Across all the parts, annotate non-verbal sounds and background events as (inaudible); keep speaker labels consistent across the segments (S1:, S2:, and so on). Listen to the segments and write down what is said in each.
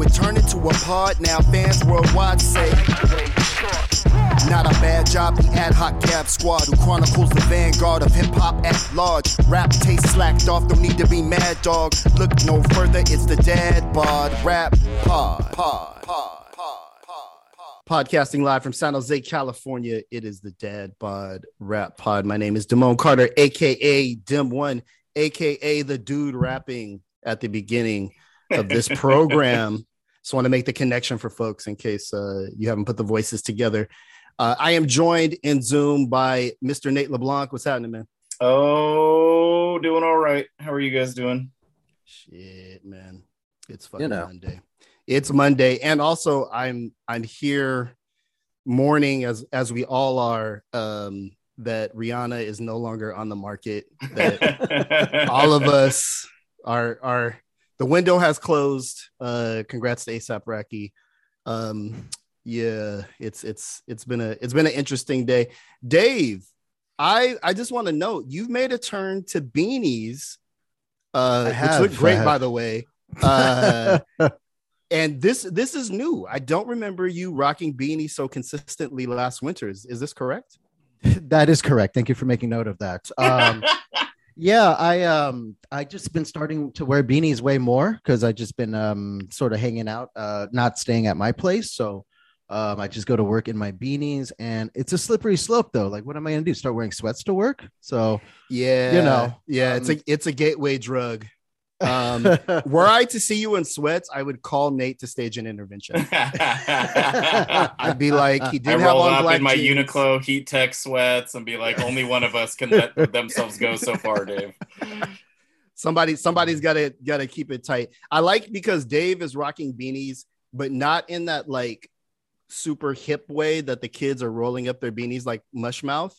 S1: would turn into a pod. Now fans worldwide say. Not a bad job, the ad hoc cab squad who chronicles the vanguard of hip hop at large. Rap taste slacked off, don't need to be mad, dog. Look no further, it's the dad bod rap pod. Pod. Pod. Podcasting live from San Jose, California. It is the Dad Bod Rap Pod. My name is Damone Carter, aka Dim One, aka the dude rapping at the beginning of this (laughs) program. Just want to make the connection for folks in case uh, you haven't put the voices together. Uh, I am joined in Zoom by Mr. Nate LeBlanc. What's happening, man?
S2: Oh, doing all right. How are you guys doing?
S1: Shit, man. It's fucking
S3: You know.
S1: Monday. It's Monday. And also I'm I'm here mourning as as we all are um that Rihanna is no longer on the market. That (laughs) all of us are are the window has closed. Uh congrats to ASAP Rocky. Um yeah, it's it's it's been a it's been an interesting day. Dave, I I just want to note you've made a turn to beanies, uh,
S3: have,
S1: which look great by the way. (laughs) Uh, and this this is new. I don't remember you rocking beanies so consistently last winter. Is, is this correct?
S3: that is correct. Thank you for making note of that. Um, (laughs) yeah, I um I just been starting to wear beanies way more because I just been um sort of hanging out, uh, not staying at my place. So um, I just go to work in my beanies, and it's a slippery slope though. Like, what am I gonna do? Start wearing sweats to work? So
S1: Yeah,
S3: You know,
S1: yeah. it's
S3: um,
S1: a it's a gateway drug. Um, were I to see you in sweats, I would call Nate to stage an intervention. (laughs) I'd be like, he
S2: I
S1: did have
S2: roll
S1: on
S2: up
S1: black
S2: in my
S1: jeans.
S2: Uniqlo heat tech sweats and be like, only one of us can let themselves go so far, Dave.
S1: somebody somebody's gotta gotta keep it tight i like because dave is rocking beanies but not in that like super hip way that the kids are rolling up their beanies like mush mouth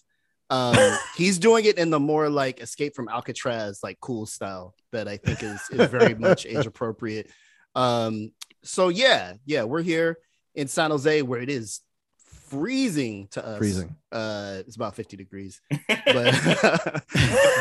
S1: um (laughs) he's doing it in the more like escape from alcatraz like cool style that i think is is very much (laughs) age appropriate um so yeah yeah we're here in san jose where it is freezing to us
S3: freezing.
S1: uh it's about 50 degrees (laughs) but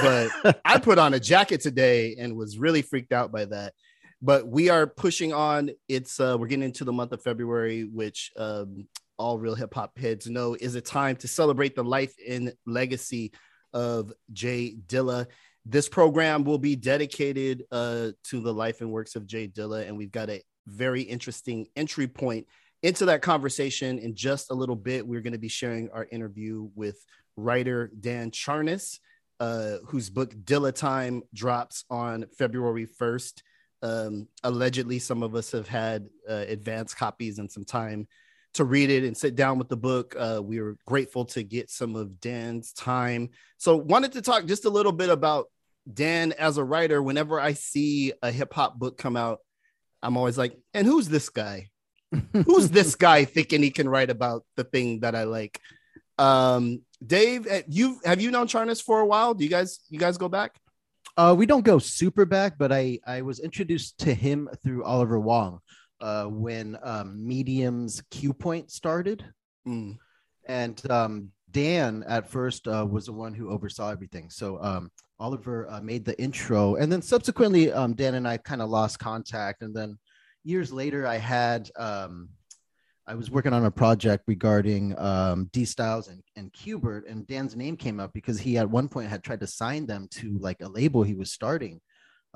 S1: but I put on a jacket today and was really freaked out by that. But we are pushing on. It's uh, we're getting into the month of February, which um, all real hip hop heads know is a time to celebrate the life and legacy of Jay Dilla. This program will be dedicated uh, to the life and works of Jay Dilla, and we've got a very interesting entry point into that conversation in just a little bit. We're going to be sharing our interview with writer Dan Charnas uh, whose book Dilla Time drops on February 1st. Um, allegedly, some of us have had uh, advanced copies and some time to read it and sit down with the book. Uh, we were grateful to get some of Dan's time. So, wanted to talk just a little bit about Dan as a writer. Whenever I see a hip hop book come out, I'm always like, and who's this guy? who's (laughs) this guy thinking he can write about the thing that I like? Um, Dave, uh, you have you known Charnas for a while? Do you guys you guys go back?
S3: Uh, we don't go super back, but I I was introduced to him through Oliver Wong uh, when um, Medium's Cuepoint started,
S1: Mm.
S3: and um, Dan at first uh, was the one who oversaw everything. So um, Oliver uh, made the intro, and then subsequently um, Dan and I kind of lost contact, and then years later I had. Um, I was working on a project regarding um, D Styles and, and Qbert, and Dan's name came up because he at one point had tried to sign them to like a label he was starting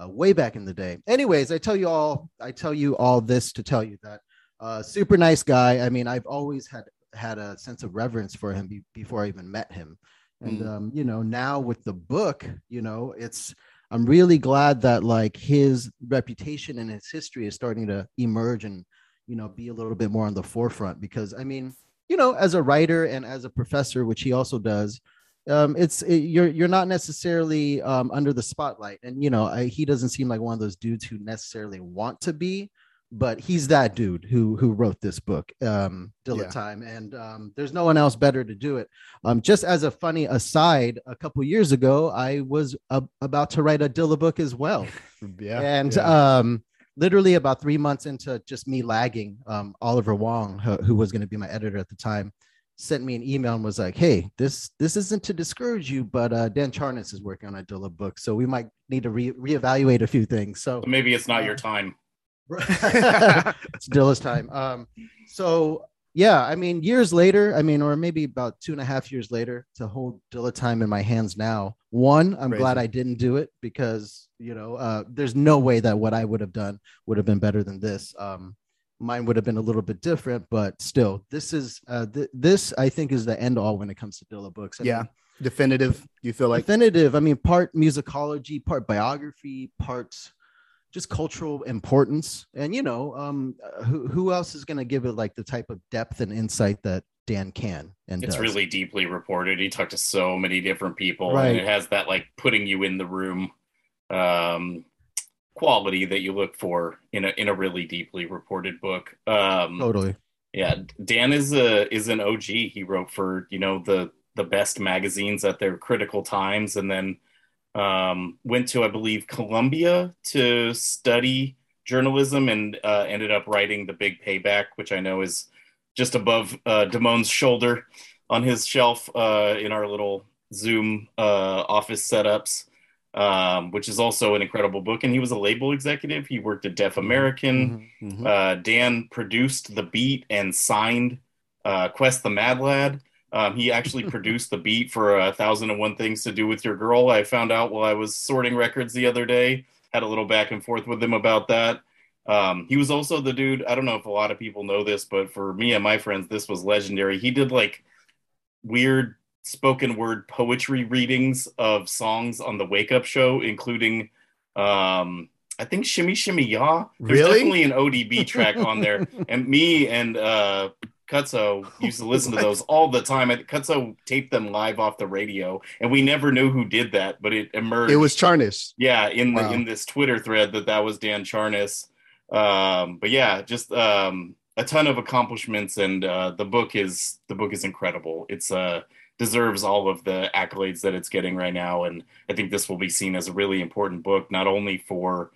S3: uh, way back in the day. Anyways, I tell you all, I tell you all this to tell you that uh, super nice guy. I mean, I've always had had a sense of reverence for him be- before I even met him, and
S1: Mm.
S3: um, you know, now with the book, you know, it's I'm really glad that like his reputation and his history is starting to emerge and you know be a little bit more on the forefront because I mean, you know, as a writer and as a professor, which he also does, um, it's it, you're you're not necessarily um, under the spotlight, and you know, I, he doesn't seem like one of those dudes who necessarily want to be, but he's that dude who who wrote this book, um, Dilla
S1: Yeah.
S3: Time, and um, there's no one else better to do it. Um, just as a funny aside, a couple years ago, I was uh, about to write a Dilla book as well (laughs)
S1: Yeah.
S3: and
S1: yeah.
S3: um literally about three months into just me lagging, um, Oliver Wong, who, who was going to be my editor at the time, sent me an email and was like, "Hey, this this isn't to discourage you, but uh, Dan Charnas is working on a Dilla book, so we might need to re- reevaluate a few things." So
S2: Maybe it's not your time. (laughs)
S3: it's Dilla's time. Um, so yeah, I mean, years later, I mean, or maybe about two and a half years later, to hold Dilla time in my hands now. One, I'm
S1: Crazy.
S3: glad I didn't do it because you know, uh, there's no way that what I would have done would have been better than this. Um, mine would have been a little bit different, but still, this is uh, th- this I think is the end all when it comes to Dilla books. I
S1: Yeah.
S3: mean,
S1: Definitive. You feel like
S3: definitive. I mean, part musicology, part biography, part just cultural importance. And you know, um, uh, who who else is going to give it like the type of depth and insight that Dan can? And
S2: It's
S3: does?
S2: really deeply reported. He talked to so many different people,
S3: Right.
S2: and it has that like putting you in the room um, quality that you look for in a in a really deeply reported book. Um,
S3: totally.
S2: Yeah, Dan is a is an OG. He wrote for you know the the best magazines at their critical times, and then um, went to I believe Columbia to study journalism, and uh, ended up writing the Big Payback, which I know is just above uh, Damone's shoulder on his shelf uh, in our little Zoom uh, office setups. Um, which is also an incredible book, and he was a label executive. He worked at Def American.
S3: Mhm.
S1: Mhm.
S2: Uh, Dan produced the beat and signed uh, Quest the Mad Lad. Um, he actually (laughs) produced the beat for a thousand and one things to do with your girl. I found out while I was sorting records the other day. Had a little back and forth with him about that. Um, he was also the dude. I don't know if a lot of people know this, but for me and my friends, this was legendary. He did like weird spoken word poetry readings of songs on the Wake Up Show, including um, I think Shimmy Shimmy Ya. There's
S1: Really?
S2: definitely an ODB (laughs) track on there. And me and uh Cutso used to listen to those (laughs) all the time. And Cutso taped them live off the radio, and we never knew who did that, but it emerged.
S1: it was Charnas.
S2: yeah in the in this Twitter thread that that was Dan Charnas. Um, but yeah, just um, a ton of accomplishments, and uh, the book is the book is incredible. It's uh deserves all of the accolades that it's getting right now, and I think this will be seen as a really important book, not only for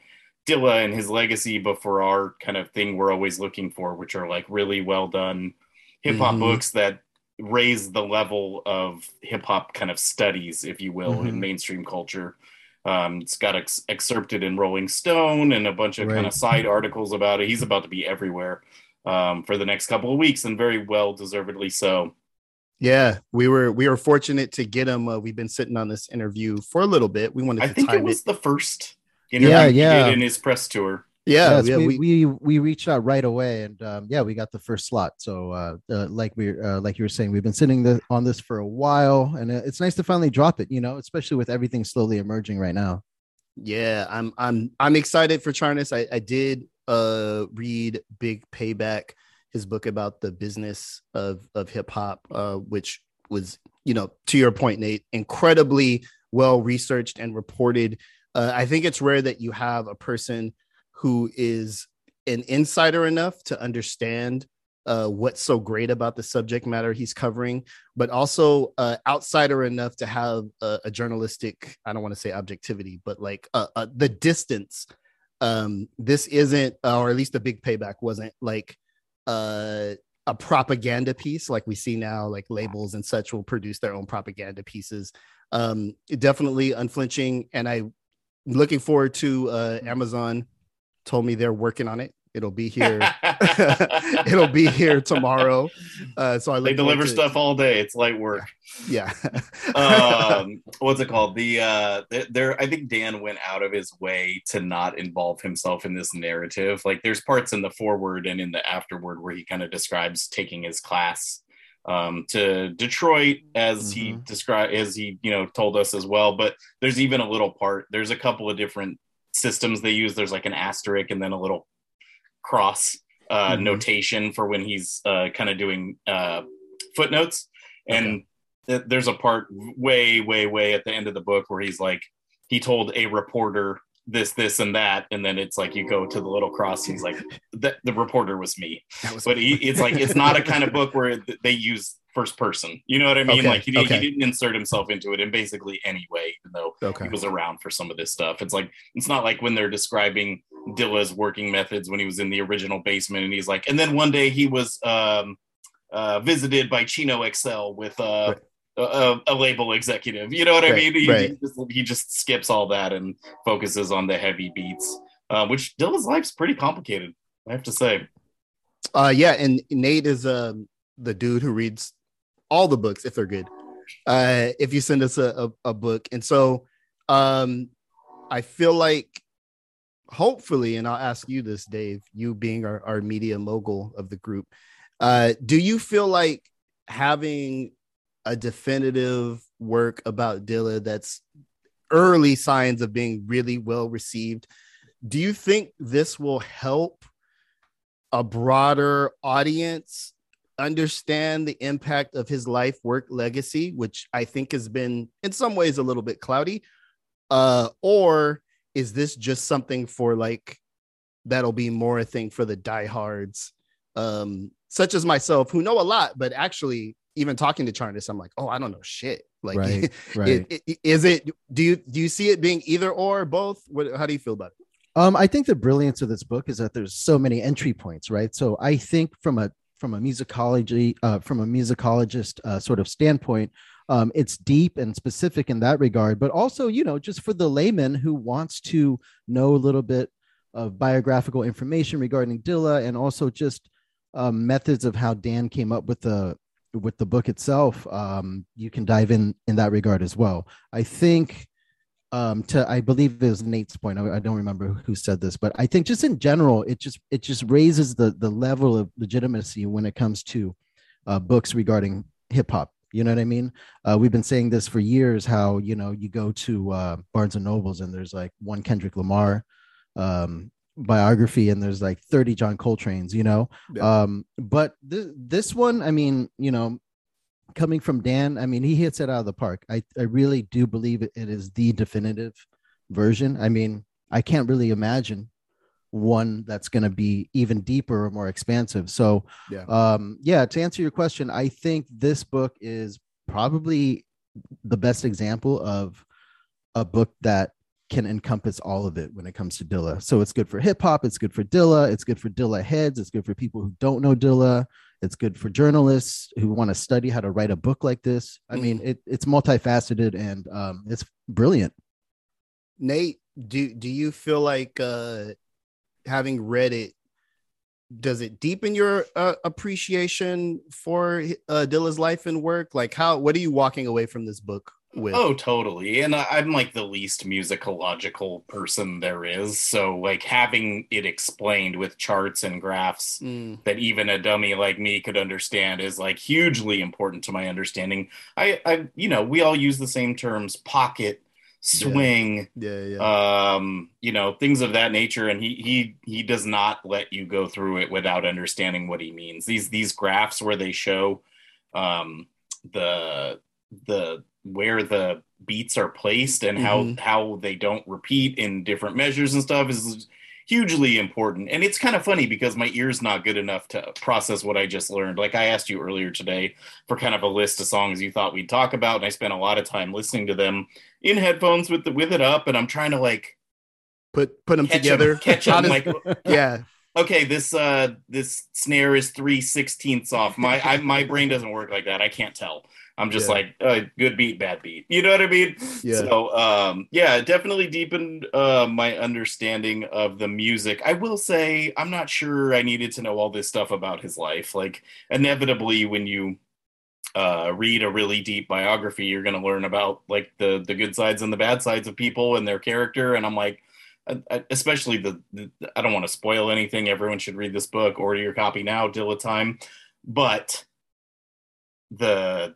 S2: Dilla and his legacy, but for our kind of thing we're always looking for, which are like really well done hip hop
S1: Mhm.
S2: books that raise the level of hip hop kind of studies, if you will, in
S3: Mhm.
S2: mainstream culture. Um, it's got ex- excerpted in Rolling Stone and a bunch of kind of side articles about it. He's about to be everywhere um, for the next couple of weeks, and very well deservedly so.
S1: Yeah, we were we were fortunate to get him. Uh, we've been sitting on this interview for a little bit. We wanted
S2: I
S1: to
S2: think it was
S1: it.
S2: the first interview
S3: Yeah,
S2: he
S3: yeah.
S2: did in his press tour.
S1: Yeah,
S3: yes,
S1: yeah,
S3: we,
S1: we,
S3: we we reached out right away, and um, yeah, we got the first slot. So, uh, uh, like we uh, like you were saying, we've been sitting the, on this for a while, and uh, it's nice to finally drop it. You know, especially with everything slowly emerging right now.
S1: yeah. I'm I'm I'm excited for Charnas. I, I did uh read Big Payback, his book about the business of of hip hop, uh, which was you know to your point, Nate, incredibly well researched and reported. Uh, I think it's rare that you have a person who is an insider enough to understand uh, what's so great about the subject matter he's covering, but also uh, outsider enough to have a, a journalistic, I don't want to say objectivity, but like uh, uh, the distance. Um, this isn't, or at least the big payback wasn't like uh, a propaganda piece like we see now, like labels and such will produce their own propaganda pieces. Um, definitely unflinching. And I looking forward to uh, Amazon told me they're working on it. It'll be here. (laughs) It'll be here tomorrow. Uh, so I
S2: they deliver
S1: to-
S2: stuff all day. It's light work.
S1: Yeah. (laughs)
S2: um (laughs) what's it called the uh there i think dan went out of his way to not involve himself in this narrative like there's parts in the forward and in the afterward where he kind of describes taking his class um to detroit as he
S1: Mhm.
S2: described as he you know told us as well but there's even a little part there's a couple of different systems they use there's like an asterisk and then a little cross uh
S1: Mhm.
S2: notation for when he's uh kind of doing uh footnotes. And th- there's a part way way way at the end of the book where he's like he told a reporter this this and that and then it's like you go to the little cross he's like the, the reporter was me.
S1: Was
S2: but he, it's like it's not a kind of book where they use first person you know what i mean
S1: Okay,
S2: like he,
S1: okay.
S2: he didn't insert himself into it in basically any way even though
S1: okay.
S2: he was around for some of this stuff it's like it's not like when they're describing Dilla's working methods when he was in the original basement, and he's like, and then one day he was um, uh, visited by Chino XL with uh, a, a, label executive. You know what I mean? He,
S1: right.
S2: he, just, he just skips all that and focuses on the heavy beats, uh, which Dilla's life's pretty complicated. I have to say.
S1: Uh, yeah, and Nate is um the dude who reads all the books if they're good. Uh, if you send us a, a, a book, and so um, I feel like hopefully, and I'll ask you this, Dave, you being our, our media mogul of the group, uh, do you feel like having a definitive work about Dilla that's early signs of being really well received? Do you think this will help a broader audience understand the impact of his life work legacy, which I think has been in some ways a little bit cloudy? Uh, or is this just something for like that'll be more a thing for the diehards, um, such as myself, who know a lot, but actually, even talking to Charnas, I'm like, oh, I don't know shit. Like,
S3: Right, (laughs) right.
S1: it- it- is it? Do you do you see it being either or both? What? How do you feel about it?
S3: Um, I think the brilliance of this book is that there's so many entry points, right? So I think from a from a musicology, uh, from a musicologist uh, sort of standpoint, um, it's deep and specific in that regard. But also, you know, just for the layman who wants to know a little bit of biographical information regarding Dilla, and also just um, methods of how Dan came up with the with the book itself, um, you can dive in in that regard as well. I think um to i believe it was nate's point I, I don't remember who said this but i think just in general it just it just raises the the level of legitimacy when it comes to uh, books regarding hip-hop you know what i mean uh, we've been saying this for years how you know you go to uh, barnes and nobles and there's like one kendrick lamar um biography and there's like 30 john coltrane's you know
S1: Yeah.
S3: um but th- this one i mean you know coming from Dan, I mean, he hits it out of the park. I, I really do believe it, it is the definitive version. I mean, I can't really imagine one that's going to be even deeper or more expansive. So,
S1: Yeah.
S3: um, yeah, to answer your question, I think this book is probably the best example of a book that can encompass all of it when it comes to Dilla. So it's good for hip hop, it's good for Dilla, it's good for Dilla heads, it's good for people who don't know Dilla, it's good for journalists who want to study how to write a book like this. I mean, it, it's multifaceted and um, it's brilliant.
S1: Nate, do do you feel like uh having read it does it deepen your uh, appreciation for uh, Dilla's life and work? Like how what are you walking away from this book with?
S2: Oh, totally. And I- I'm like the least musicological person there is. So, like, having it explained with charts and graphs
S1: Mm,
S2: that even a dummy like me could understand is like hugely important to my understanding. I, I, you know, we all use the same terms pocket, swing,
S1: yeah, yeah.
S2: um, you know, things of that nature. And he, he, he does not let you go through it without understanding what he means. These, these graphs where they show, um, the, the, where the beats are placed and how
S1: Mhm.
S2: how they don't repeat in different measures and stuff is hugely important. And it's kind of funny because my ear's not good enough to process what i just learned. Like i asked you earlier today for kind of a list of songs you thought we'd talk about and i spent a lot of time listening to them in headphones with the with it up and i'm trying to like
S1: Put put them
S2: catch 'em-
S1: together.
S2: catch
S1: How
S2: them like (laughs)
S1: yeah,
S2: okay this uh this snare is three sixteenths off. My I, my brain doesn't work like that. I can't tell i'm just
S1: Yeah.
S2: like uh, good beat bad beat. You know what i mean?
S1: Yeah.
S2: so um yeah it definitely deepened uh my understanding of the music. I will say i'm not sure i needed to know all this stuff about his life. Like inevitably when you uh read a really deep biography you're going to learn about like the the good sides and the bad sides of people and their character. And i'm like I- I- especially the, the i don't want to spoil anything. Everyone should read this book order your copy now dilla time. But the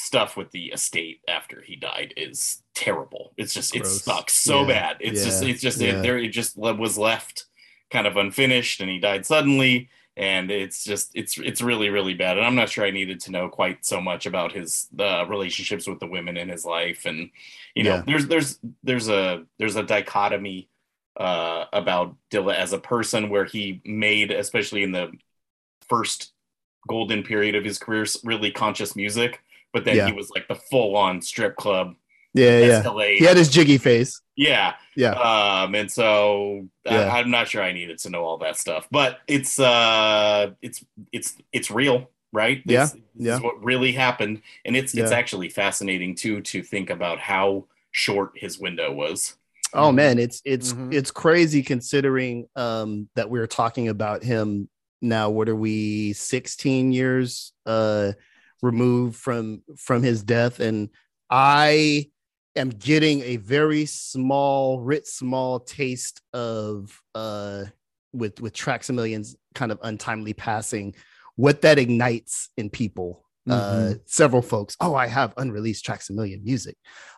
S2: stuff with the estate after he died is terrible. It's just it sucks so
S1: Yeah.
S2: bad. It's just
S1: Yeah.
S2: it's just
S1: Yeah.
S2: it, there it just was left kind of unfinished and he died suddenly. And it's just it's it's really really bad. And i'm not sure i needed to know quite so much about his uh, relationships with the women in his life. And you know there's there's there's a there's a dichotomy uh about dilla as a person where he made especially in the first golden period of his career really conscious music but then
S1: Yeah.
S2: he was like the full on strip club
S1: Yeah, yeah.
S2: escalade
S1: He had his jiggy face.
S2: Yeah.
S1: Yeah.
S2: Um, and so
S1: Yeah.
S2: I, I'm not sure I needed to know all that stuff, but it's uh, it's it's it's real, right?
S1: Yeah,
S2: This, this
S1: yeah.
S2: is what really happened, and it's it's actually fascinating too to think about how short his window was.
S1: Oh man, it's it's
S3: Mhm.
S1: it's crazy considering um that we're talking about him now. What are we 16 years uh removed from from his death? And I am getting a very small, writ small taste of uh with with Traxamillion's kind of untimely passing, what that ignites in people. Uh several folks, oh, I have unreleased Traxamillion music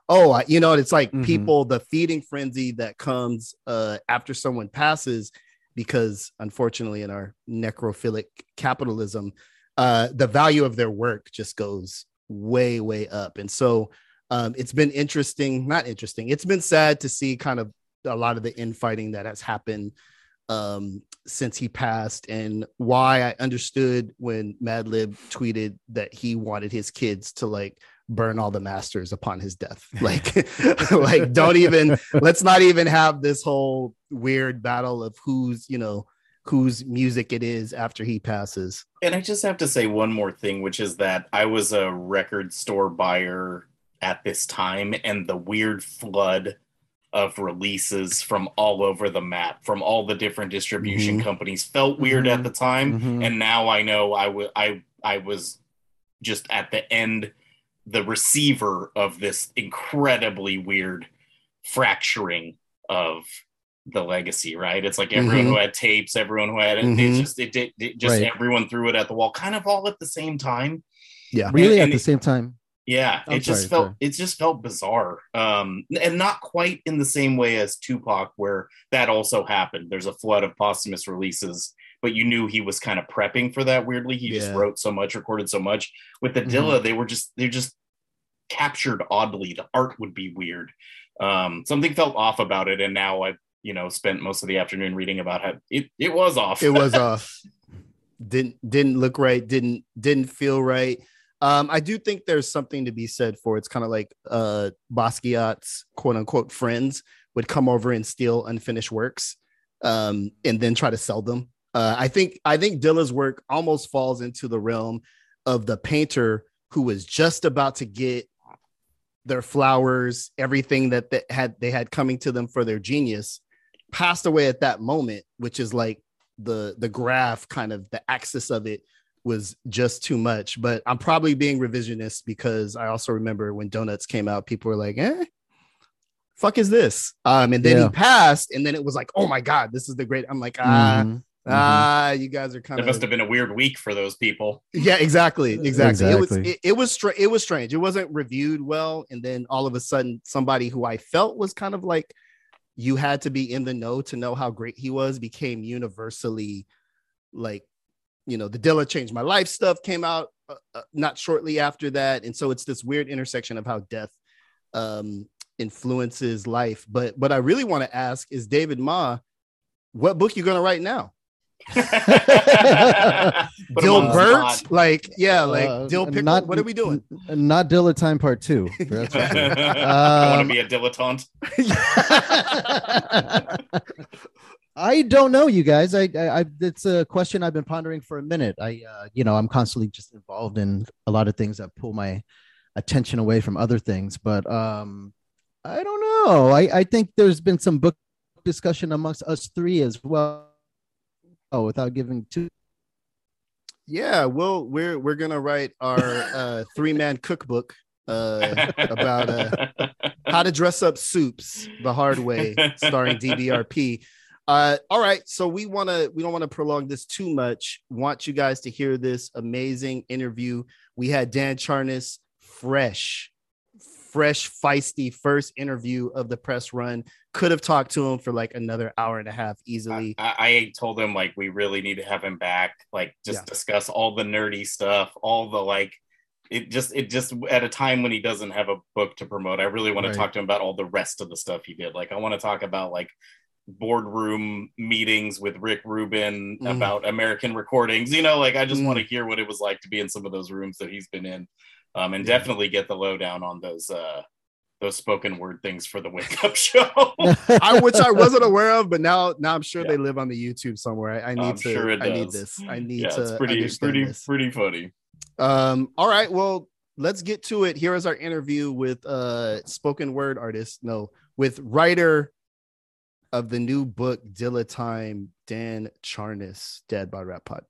S1: oh I, you know it's like
S3: Mhm.
S1: people the feeding frenzy that comes uh after someone passes because unfortunately in our necrophilic capitalism uh the value of their work just goes way way up. And so um it's been interesting not interesting it's been sad to see kind of a lot of the infighting that has happened um since he passed and why i understood when madlib tweeted that he wanted his kids to like burn all the masters upon his death. (laughs) Like (laughs) like don't even let's not even have this whole weird battle of who's you know whose music it is after he passes
S2: And I just have to say one more thing, which is that I was a record store buyer at this time, and the weird flood of releases from all over the map, from all the different distribution
S1: Mhm.
S2: companies, felt weird at
S3: Mhm.
S2: the time.
S3: Mhm.
S2: And now I know I wa- I I was just at the end, the receiver of this incredibly weird fracturing of the legacy, right? It's like everyone
S1: Mhm.
S2: who had tapes, everyone who had it,
S1: Mhm.
S2: it just it, it, it just
S3: Right.
S2: everyone threw it at the wall, kind of all at the same time.
S1: yeah
S3: really
S2: and
S3: at the
S2: it-
S3: same time.
S2: Yeah,
S3: I'm
S2: it just
S3: sorry,
S2: felt
S3: sorry.
S2: it just felt bizarre, um, and not quite in the same way as Tupac, where that also happened. There's a flood of posthumous releases, but you knew he was kind of prepping for that. Weirdly, he just wrote so much, recorded so much. With the
S3: Mhm.
S2: Dilla, they were just they're just captured oddly. The art would be weird. Um, something felt off about it, and now I've you know spent most of the afternoon reading about how it it was off.
S1: it was (laughs) off. Didn't didn't look right didn't didn't feel right. Um i do think there's something to be said for it's kind of like uh basquiat's quote unquote friends would come over and steal unfinished works um and then try to sell them. Uh i think i think dilla's work almost falls into the realm of the painter who was just about to get their flowers everything that they had they had coming to them for their genius passed away at that moment which is like the the graph kind of the axis of it was just too much but i'm probably being revisionist because i also remember when donuts came out people were like eh fuck is this um and then
S3: Yeah.
S1: he passed and then it was like oh my god this is the great i'm like ah
S3: Mhm.
S1: ah you guys are kind
S2: It
S1: of
S2: must have been a weird week for those people.
S1: yeah, exactly, exactly. It was it, it was stra- it was strange. It wasn't reviewed well, and then all of a sudden, somebody who I felt was kind of like you had to be in the know to know how great he was became universally like you know the Dilla changed my life stuff came out uh, uh, not shortly after that, and so it's this weird intersection of how death um influences life. But what I really want to ask is David Ma, what book you gonna write now?
S2: Put 'em on
S1: Dill
S2: the
S1: Burt,
S2: spot.
S1: like yeah, like
S3: Uh,
S1: Dill Pickle.
S3: not-
S1: what are we doing?
S3: n- Not Dilla time part two. (laughs) That's for
S2: I
S3: sure.
S2: want to be a dilettante. (laughs)
S3: I don't know, you guys. I, I, I, it's a question I've been pondering for a minute. I, uh, you know, I'm constantly just involved in a lot of things that pull my attention away from other things. But um, I don't know. I, I think there's been some book discussion amongst us three as well. Oh, without giving too.
S1: yeah, well, we're we're gonna write our uh, three man cookbook uh, about uh, how to dress up soups the hard way, starring DBRP. Uh, all right, so we want to we don't want to prolong this too much. Want you guys to hear this amazing interview. We had Dan Charnas, fresh, fresh, feisty first interview of the press run. Could have talked to him for like another hour and a half easily.
S2: I, I told him like we really need to have him back, like just
S1: Yeah.
S2: discuss all the nerdy stuff, all the like. It just it just at a time when he doesn't have a book to promote. I really want
S3: Right.
S2: to talk to him about all the rest of the stuff he did. Like I want to talk about like boardroom meetings with Rick Rubin
S1: Mhm.
S2: about American recordings. You know, like I just
S1: Mhm.
S2: want to hear what it was like to be in some of those rooms that he's been in, um, and
S1: Yeah.
S2: definitely get the lowdown on those uh, those spoken word things for the wake up (laughs) show. (laughs)
S1: I which I wasn't aware of, but now now I'm sure
S2: Yeah.
S1: they live on the YouTube somewhere. I, I need
S2: I'm
S1: to.
S2: sure it
S1: I need this. I need
S2: yeah,
S1: to.
S2: it's pretty pretty
S1: this.
S2: pretty funny.
S1: Um, all right, well, let's get to it. Here is our interview with uh spoken word artist, no, with writer of the new book Dilla Time, Dan Charnas, Dad Bod Rap Pod.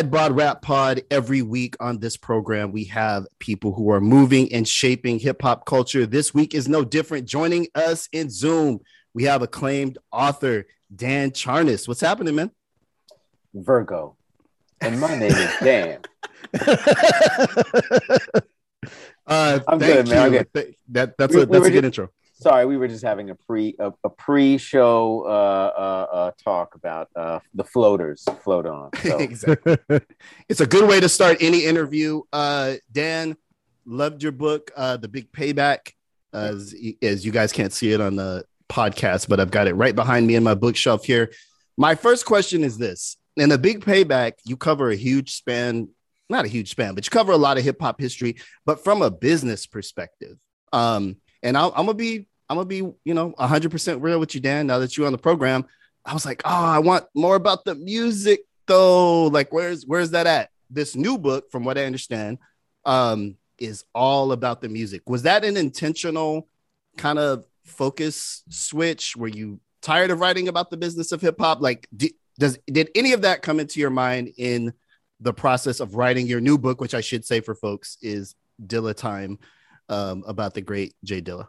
S1: Dad Bod Rap Pod. Every week on this program, we have people who are moving and shaping hip hop culture. This week is no different. Joining us in Zoom, we have acclaimed author Dan Charnas. What's happening, man?
S4: Virgo. And my name is Dan. (laughs)
S1: uh,
S4: I'm
S1: thank
S4: good, man. I'm good.
S1: That, that's
S4: We-
S1: a that's
S4: were
S1: a good
S4: ju-
S1: intro.
S4: Sorry, we were just having a pre a, a pre-show uh, uh, uh, talk about uh, the floaters float on. (laughs) So
S1: exactly. it's a good way to start any interview. Uh, Dan, loved your book, uh, The Big Payback. As, as you guys can't see it on the podcast, but I've got it right behind me in my bookshelf here. My first question is this In The Big Payback, you cover a huge span, not a huge span, but you cover a lot of hip hop history, but from a business perspective. Um, and I'll, I'm gonna be, I'm gonna be, you know, 100% real with you, Dan. Now that you're on the program, I was like, oh, I want more about the music though. Like, where's where's that at? This new book, from what I understand, um, is all about the music. Was that an intentional kind of focus switch? Were you tired of writing about the business of hip hop? Like, di- does did any of that come into your mind in the process of writing your new book, which I should say for folks is Dilla Time, um, about the great Jay Dilla?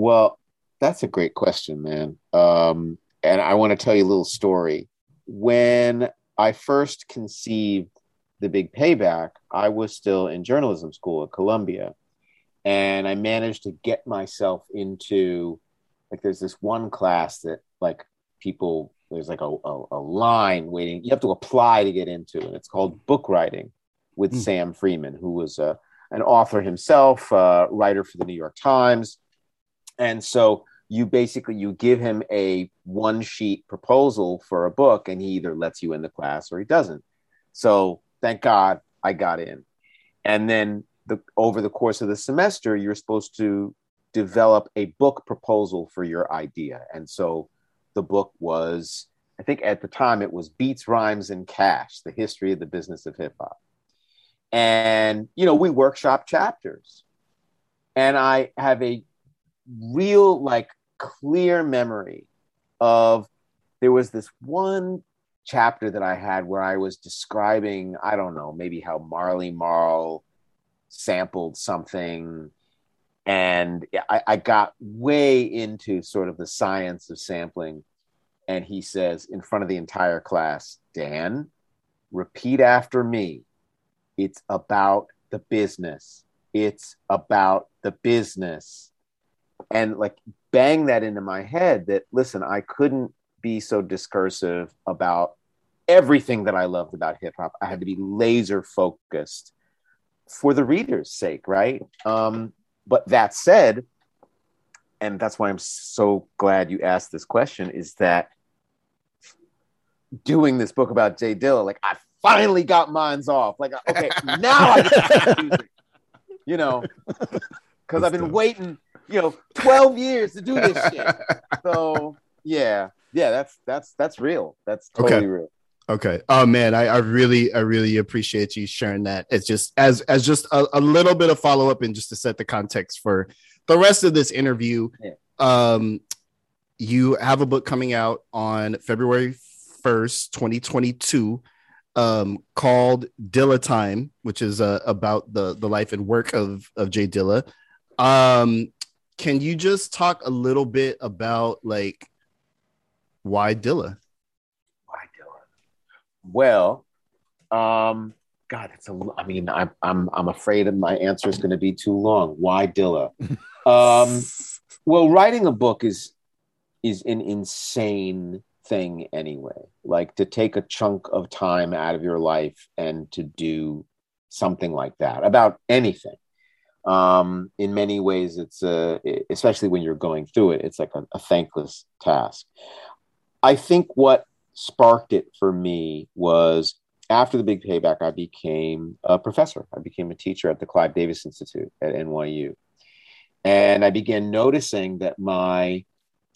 S4: Well, that's a great question, man. Um, and I want to tell you a little story. When I first conceived the big payback, I was still in journalism school at Columbia. And I managed to get myself into like there's this one class that like people there's like a, a, a line waiting you have to apply to get into and it's called book writing with
S1: Mm.
S4: sam freedman who was a, an author himself uh, writer for the new york times and so you basically you give him a one sheet proposal for a book and he either lets you in the class or he doesn't. So thank god i got in. And then the over the course of the semester you're supposed to develop a book proposal for your idea. And so the book was i think at the time it was beats rhymes and cash the history of the business of hip hop. And you know we workshop chapters. And i have a real like clear memory of there was this one chapter that i had where i was describing i don't know maybe how marley marl sampled something. And I, I got way into sort of the science of sampling. And he says in front of the entire class dan repeat after me. It's about the business. It's about the business and like bang that into my head that listen i couldn't be so discursive about everything that i loved about hip hop i had to be laser focused for the reader's sake right? Um but that said and that's why i'm so glad you asked this question is that doing this book about jay dilla like i finally got mine's off. Like okay (laughs) now i get music you know because i've been waiting you know 12 years to do this (laughs) shit so yeah yeah that's that's that's real that's totally
S1: Okay.
S4: real
S1: Okay. Oh man, I, I really, I really appreciate you sharing that. It's just as as just a, a little bit of follow up and just to set the context for the rest of this interview.
S4: Yeah.
S1: Um, you have a book coming out on February first, twenty twenty two, um, called Dilla Time, which is uh, about the the life and work of of Jay Dilla. Um, can you just talk a little bit about like why Dilla? Why Dilla?
S4: Well, um, God, it's a. I mean, I, I'm I'm afraid that my answer is going to be too long. Why Dilla? (laughs) um, well, writing a book is is an insane thing anyway. Like to take a chunk of time out of your life and to do something like that about anything. Um, in many ways, it's a, especially when you're going through it, it's like a, a thankless task. I think what sparked it for me was after the big payback, I became a professor. I became a teacher at the Clive Davis Institute at NYU. And I began noticing that my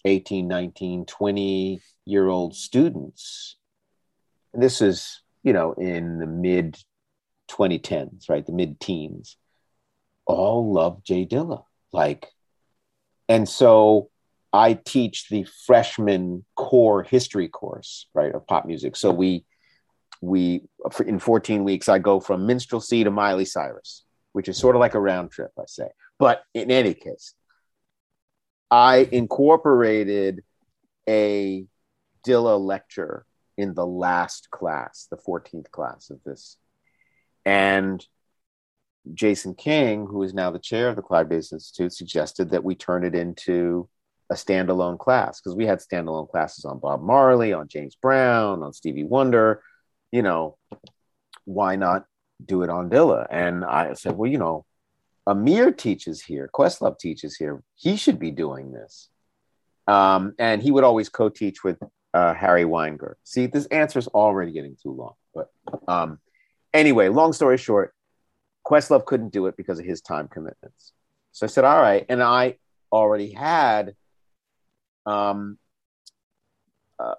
S4: 18, 19, 20 year old students, this is, you know, in the mid 2010s, right? The mid teens, all love Jay Dilla. Like, and so I teach the freshman core history course, right, of pop music. So we, we, in 14 weeks, I go from minstrelsy to Miley Cyrus, which is sort of like a round trip, I say. But in any case, I incorporated a Dilla lecture in the last class, the 14th class of this. And Jason King, who is now the chair of the Clive Davis Institute, suggested that we turn it into a standalone class because we had standalone classes on Bob Marley, on James Brown, on Stevie Wonder. You know, why not do it on Dilla? And I said, well, you know, Ahmir teaches here, Questlove teaches here. He should be doing this. Um, and he would always co-teach with uh, Harry Weinger. See, this answer is already getting too long. But um, anyway, long story short, Questlove couldn't do it because of his time commitments. So I said, all right. And I already had um,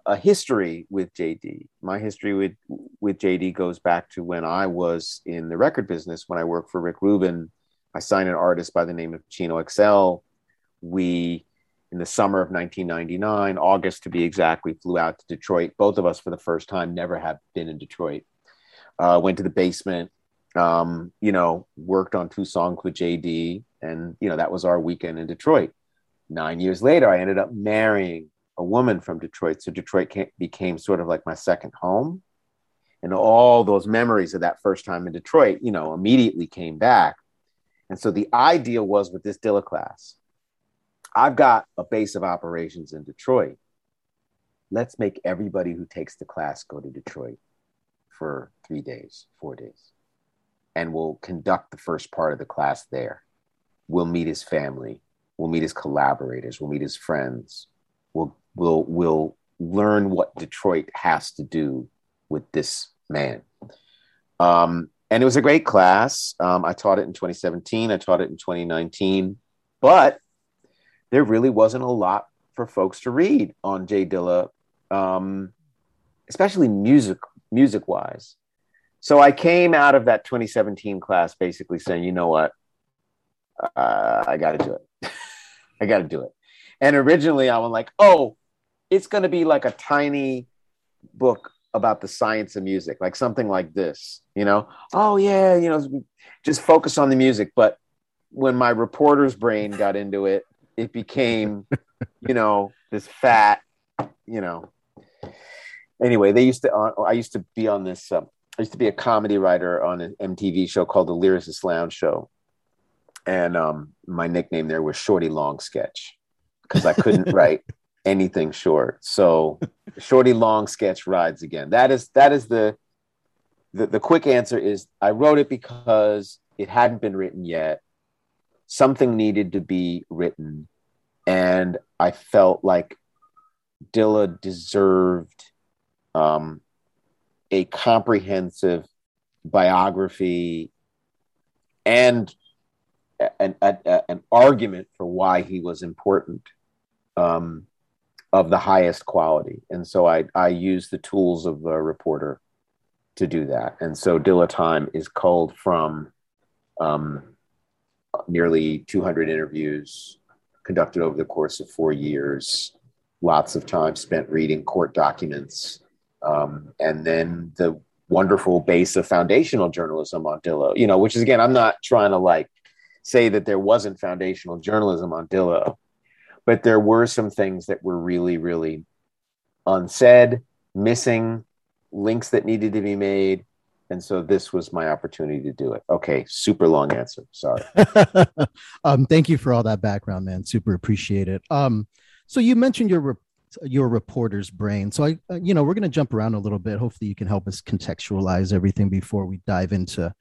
S4: a, history with JD. My history with, with JD goes back to when I was in the record business, when I worked for Rick Rubin. I signed an artist by the name of Chino XL. We in the summer of 1999, August to be exact, we flew out to Detroit. Both of us, for the first time, never have been in Detroit. Uh, went to the basement, um, you know, worked on two songs with JD, and you know that was our weekend in Detroit. Nine years later, I ended up marrying a woman from Detroit, so Detroit came, became sort of like my second home, and all those memories of that first time in Detroit, you know, immediately came back. And so the idea was with this Dilla class I've got a base of operations in Detroit. Let's make everybody who takes the class go to Detroit for three days, four days. And we'll conduct the first part of the class there. We'll meet his family. We'll meet his collaborators. We'll meet his friends. We'll, we'll, we'll learn what Detroit has to do with this man. Um, and it was a great class. Um, I taught it in 2017. I taught it in 2019. But there really wasn't a lot for folks to read on Jay Dilla, um, especially music music wise. So I came out of that 2017 class basically saying, you know what, uh, I got to do it. (laughs) I got to do it. And originally I was like, oh, it's going to be like a tiny book about the science of music, like something like this, you know? Oh, yeah, you know, just focus on the music. But when my reporter's brain got into it, it became, you know, this fat, you know. Anyway, they used to. Uh, I used to be on this. Uh, I used to be a comedy writer on an MTV show called the Lyricist Lounge Show, and um, my nickname there was Shorty Long Sketch because I couldn't (laughs) write anything short. So Shorty Long Sketch rides again. That is that is the, the the quick answer is I wrote it because it hadn't been written yet something needed to be written. And I felt like Dilla deserved um, a comprehensive biography and an, a, an argument for why he was important um, of the highest quality. And so I, I use the tools of a reporter to do that. And so Dilla Time is culled from um, nearly 200 interviews conducted over the course of four years, lots of time spent reading court documents, um, and then the wonderful base of foundational journalism on Dilla, you know, which is again, I'm not trying to like say that there wasn't foundational journalism on Dilla, but there were some things that were really, really unsaid, missing, links that needed to be made. And so this was my opportunity to do it. Okay, super long answer. Sorry. (laughs)
S3: um, thank you for all that background, man. Super appreciate it. Um, so you mentioned your your reporter's brain. So I, uh, you know, we're going to jump around a little bit. Hopefully, you can help us contextualize everything before we dive into,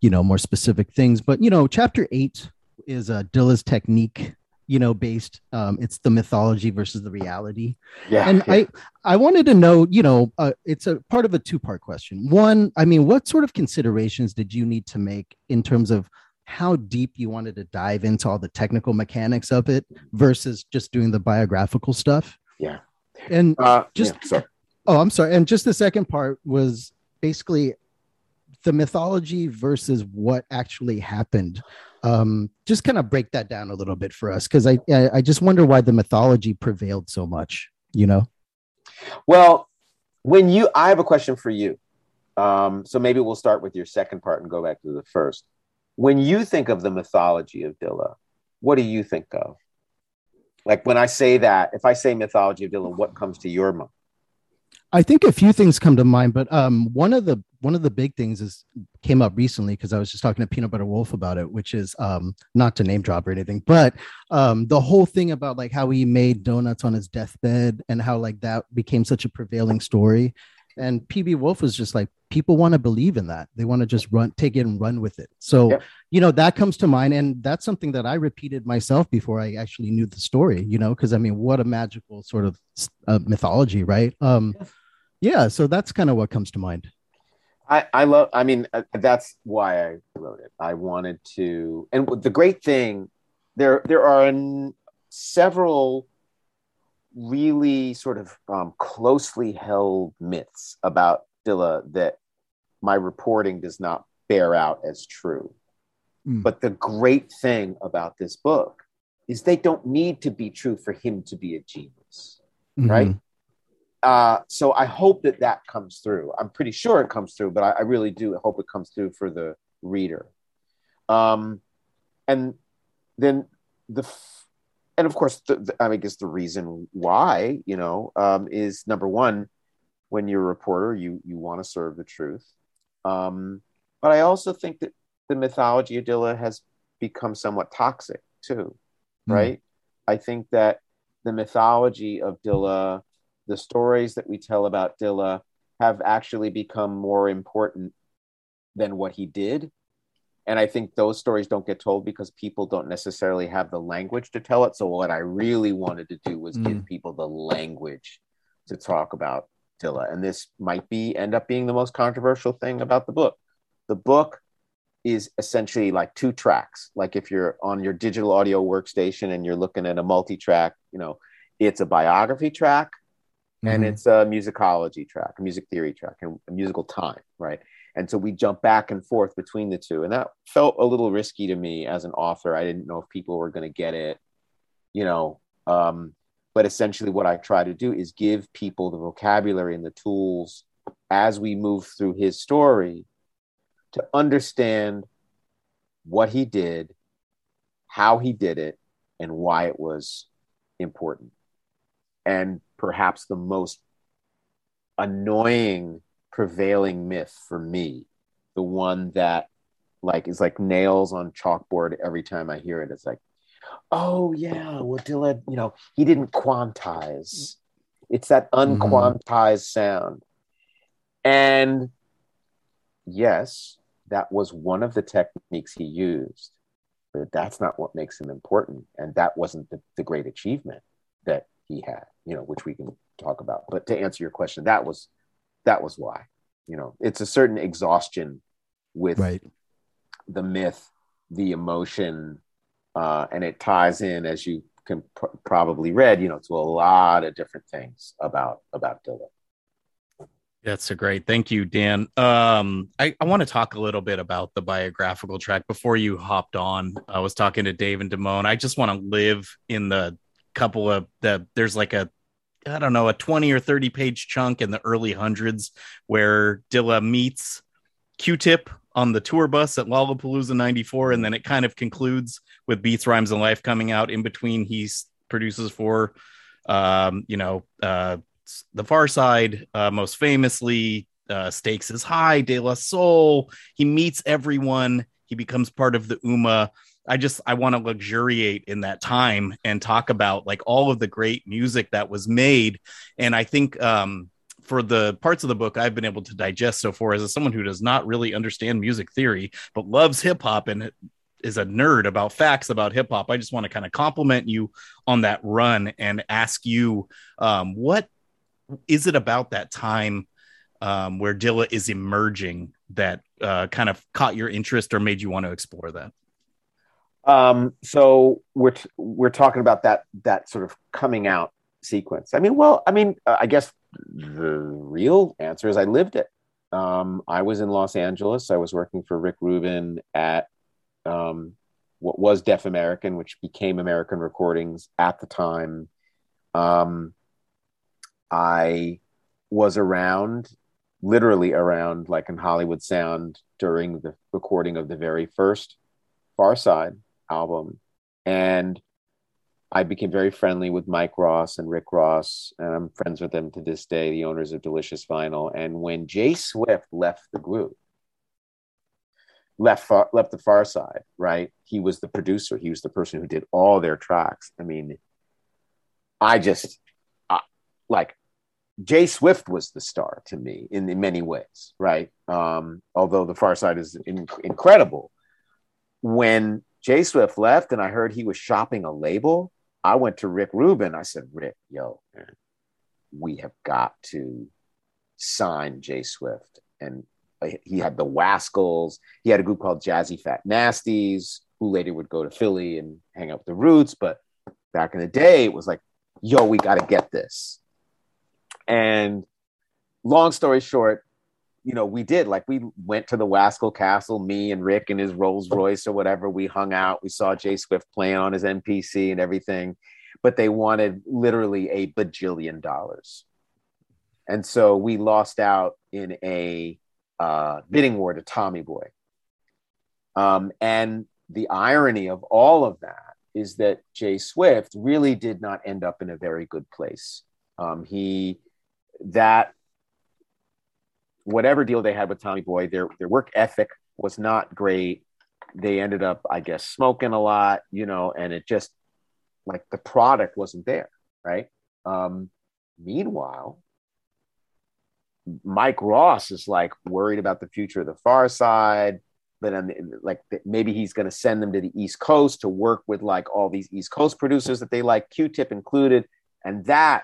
S3: you know, more specific things. But you know, chapter eight is uh, Dilla's technique you know based um it's the mythology versus the reality
S4: Yeah.
S3: and
S4: yeah.
S3: i i wanted to know you know uh, it's a part of a two part question one i mean what sort of considerations did you need to make in terms of how deep you wanted to dive into all the technical mechanics of it versus just doing the biographical stuff
S4: Yeah.
S3: and
S4: uh,
S3: just-
S4: yeah, sorry.
S3: oh i'm sorry and just the second part was basically the mythology versus what actually happened um just kind of break that down a little bit for us because I, I i just wonder why the mythology prevailed so much you know
S4: Well, when you, I have a question for you. Um, so maybe we'll start with your second part and go back to the first. When you think of the mythology of Dilla, what do you think of? Like when I say that, if I say mythology of Dilla, what comes to your mind?
S3: I think a few things come to mind, but um, one of the one of the big things is came up recently because I was just talking to Peanut Butter Wolf about it, which is um, not to name drop or anything, but um, the whole thing about like how he made donuts on his deathbed and how like that became such a prevailing story. And PB Wolf was just like, people want to believe in that. They want to just run, take it and run with it. So, you know, that comes to mind. And that's something that I repeated myself before I actually knew the story, you know, because I mean, what a magical sort of uh, mythology, right? Um, yeah. So that's kind of what comes to mind.
S4: I, I love, I mean, uh, that's why I wrote it. I wanted to, and the great thing, there, there are several really sort of um, closely held myths about Dilla that my reporting does not bear out as true.
S3: Mm.
S4: But the great thing about this book is they don't need to be true for him to be a genius Right.
S3: Mhm.
S4: uh, so I hope that that comes through. I'm pretty sure it comes through, but I, I really do hope it comes through for the reader. Um, and then the, f- and of course, the, the, I mean, I guess the reason why, you know, um, is number one, when you're a reporter, you you want to serve the truth. Um, but I also think that the mythology of Dilla has become somewhat toxic too,
S3: Mm.
S4: right? I think that the mythology of Dilla the stories that we tell about Dilla have actually become more important than what he did. And I think those stories don't get told because people don't necessarily have the language to tell it. So, what I really wanted to do was give people the language to talk about Dilla. And this might be end up being the most controversial thing about the book. The book is essentially like two tracks. Like if you're on your digital audio workstation and you're looking at a multi track, you know, it's a biography track and
S3: Mhm.
S4: it's a musicology track, a music theory track, and a musical time, right? And so we jump back and forth between the two, and that felt a little risky to me as an author. I didn't know if people were going to get it, you know. Um, but essentially, what I try to do is give people the vocabulary and the tools as we move through his story to understand what he did, how he did it, and why it was important. And perhaps the most annoying prevailing myth for me, the one that like is like nails on chalkboard every time I hear it. It's like, oh yeah, well Dilla, you know, he didn't quantize. It's that mm-hmm. unquantized sound. And yes, that was one of the techniques he used, but that's not what makes him important. And that wasn't the, the great achievement that he had, you know, which we can talk about. But to answer your question, that was that was why. You know, it's a certain exhaustion with
S3: Right.
S4: the myth, the emotion, uh, and it ties in as you can pr- probably read, you know, to a lot of different things about about Dilla.
S2: That's a great. Thank you, Dan. Um, I, I want to talk a little bit about the biographical track before you hopped on. I was talking to Dave and Damone. I just want to live in the couple of the there's like a I don't know, a 20 or 30 page chunk in the early hundreds where Dilla meets Q Tip on the tour bus at Lollapalooza 94. And then it kind of concludes with Beats, Rhymes, and Life coming out in between. He produces for, um, you know, uh, the Pharcyde, uh, most famously
S5: uh, stakes is high. De La Soul. He meets everyone. He becomes part of the Ummah. I just I want to luxuriate in that time and talk about like all of the great music that was made. And I think um, for the parts of the book I've been able to digest so far as someone who does not really understand music theory but loves hip hop and is a nerd about facts about hip hop. I just want to kind of compliment you on that run and ask you um, what is it about that time um, where Dilla is emerging that uh, kind of caught your interest or made you want to explore that?
S4: Um, so we're t- we're talking about that that sort of coming out sequence. I mean, well, I mean, uh, I guess the real answer is I lived it. Um, I was in Los Angeles. I was working for Rick Rubin at um, what was Def American, which became American Recordings at the time. Um, I was around, literally around, like in Hollywood Sound during the recording of the very first Pharcyde album. And I became very friendly with Mike Ross and Rick Ross, and I'm friends with them to this day, the owners of Delicious Vinyl. And when J-Swift left the group, left far, left the Pharcyde, right? He was the producer. He was the person who did all their tracks. I mean, I just uh, like J-Swift was the star to me in, in many ways, right? Um, although the Pharcyde is in, incredible. When J-Swift left and I heard he was shopping a label, I went to Rick Rubin. I said, Rick, yo, we have got to sign J-Swift. And uh, he had the Wascals. He had a group called Jazzy Fat Nasties, who later would go to Philly and hang out with the Roots. But back in the day, it was like, yo, we got to get this. And long story short, you know, we did like we went to the Wascal Castle, me and Rick and his Rolls Royce or whatever. We hung out. We saw J-Swift playing on his MPC and everything, but they wanted literally a bajillion dollars. And so we lost out in a uh, bidding war to Tommy Boy. Um, and the irony of all of that is that J-Swift really did not end up in a very good place. Um, he that whatever deal they had with Tommy Boy, their their work ethic was not great. They ended up, I guess, smoking a lot, you know, and it just like the product wasn't there, right? Um, meanwhile, Mike Ross is like worried about the future of the Pharcyde. but then like maybe he's going to send them to the East Coast to work with like all these East Coast producers that they like, Q-Tip included, and that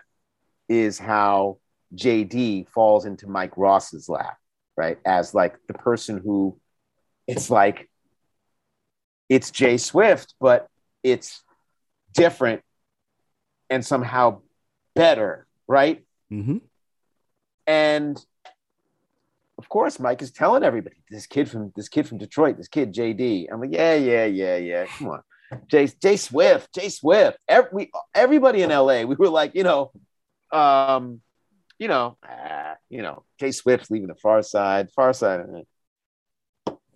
S4: is how JD falls into Mike Ross's lap, right? As like the person who it's like it's J-Swift, but it's different and somehow better, right?
S1: Mm-hmm.
S4: And of course, Mike is telling everybody this kid from this kid from Detroit, this kid JD. I'm like, yeah, yeah, yeah, yeah. Come on, Jay, J-Swift, Jay Swift. Every, everybody in LA, we were like, you know, um, you know, ah, you know, J-Swift's leaving the Pharcyde, far side.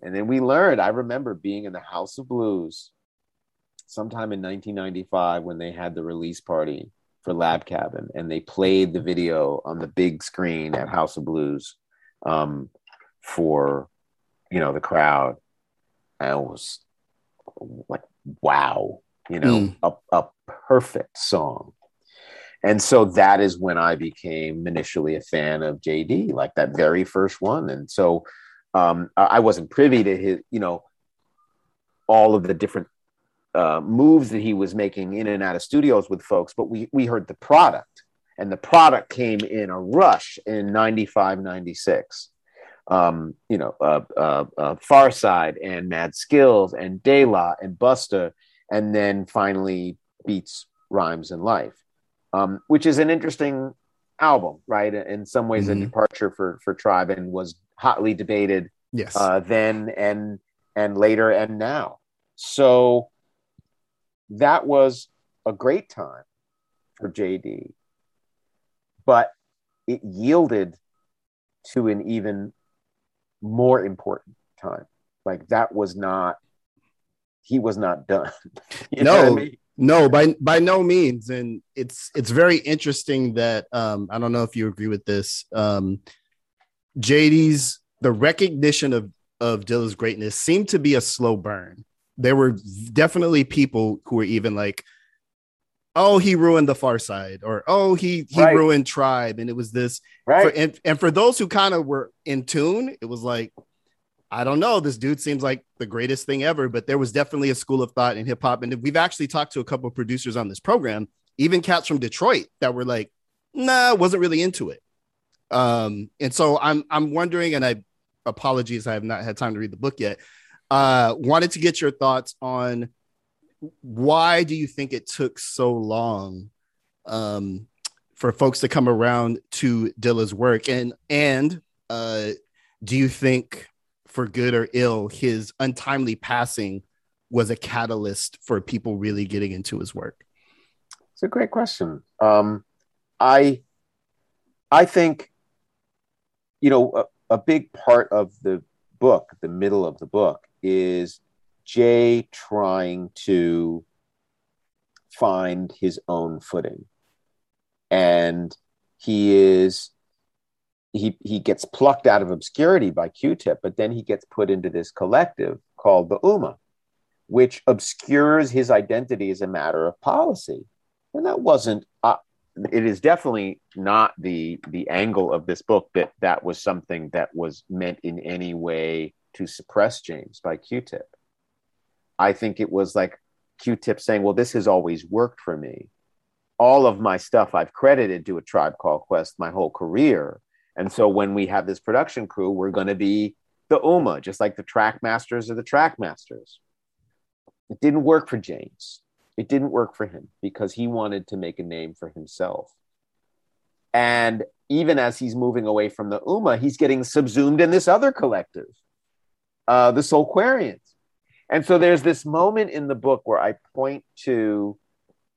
S4: And then we learned. I remember being in the House of Blues sometime in 1995 when they had the release party for Lab Cabin, and they played the video on the big screen at House of Blues um, for you know the crowd. And it was like, wow, you know, mm. a, a perfect song. And so that is when I became initially a fan of JD, like that very first one. And so um, I wasn't privy to his, you know, all of the different uh, moves that he was making in and out of studios with folks, but we, we heard the product, and the product came in a rush in 95, 96. Um, you know, uh, uh, uh, Pharcyde and Mad Skillz and De La and Busta, and then finally Beats, Rhymes, and Life, um, which is an interesting album, right? In some ways, mm-hmm. a departure for for Tribe and was hotly debated.
S1: Yes.
S4: Uh, then and and later and now. So that was a great time for JD, but it yielded to an even more important time. Like that was not, he was not done. (laughs)
S1: no, I mean? No, by by no means. And it's it's very interesting that um, I don't know if you agree with this. Um, JD's the recognition of of Dilla's greatness seemed to be a slow burn. There were definitely people who were even like, "Oh, he ruined the Pharcyde," or "Oh, he he
S4: Right.
S1: ruined Tribe," and it was this.
S4: Right.
S1: For, and and for those who kind of were in tune, it was like, I don't know, this dude seems like the greatest thing ever. But there was definitely a school of thought in hip hop, and we've actually talked to a couple of producers on this program, even cats from Detroit, that were like, "Nah, wasn't really into it." Um, and so I'm I'm wondering, and I apologies, I have not had time to read the book yet. Uh, wanted to get your thoughts on why do you think it took so long um, for folks to come around to Dilla's work, and and uh, do you think, for good or ill, his untimely passing was a catalyst for people really getting into his work?
S4: It's a great question. Um, I, I think, you know, a, a big part of the book, the middle of the book, is Jay trying to find his own footing, and he is. He, he gets plucked out of obscurity by Q-Tip, but then he gets put into this collective called the Ummah, which obscures his identity as a matter of policy. And that wasn't uh, it is definitely not the the angle of this book that that was something that was meant in any way to suppress james by q-tip. I think it was like q-tip saying well this has always worked for me. All of my stuff i've credited to a tribe called quest my whole career and so when we have this production crew we're going to be the ummah just like the track masters are the track masters it didn't work for james it didn't work for him because he wanted to make a name for himself. And even as he's moving away from the Ummah, he's getting subsumed in this other collective, uh, the Soulquarians. And so there's this moment in the book where I point to,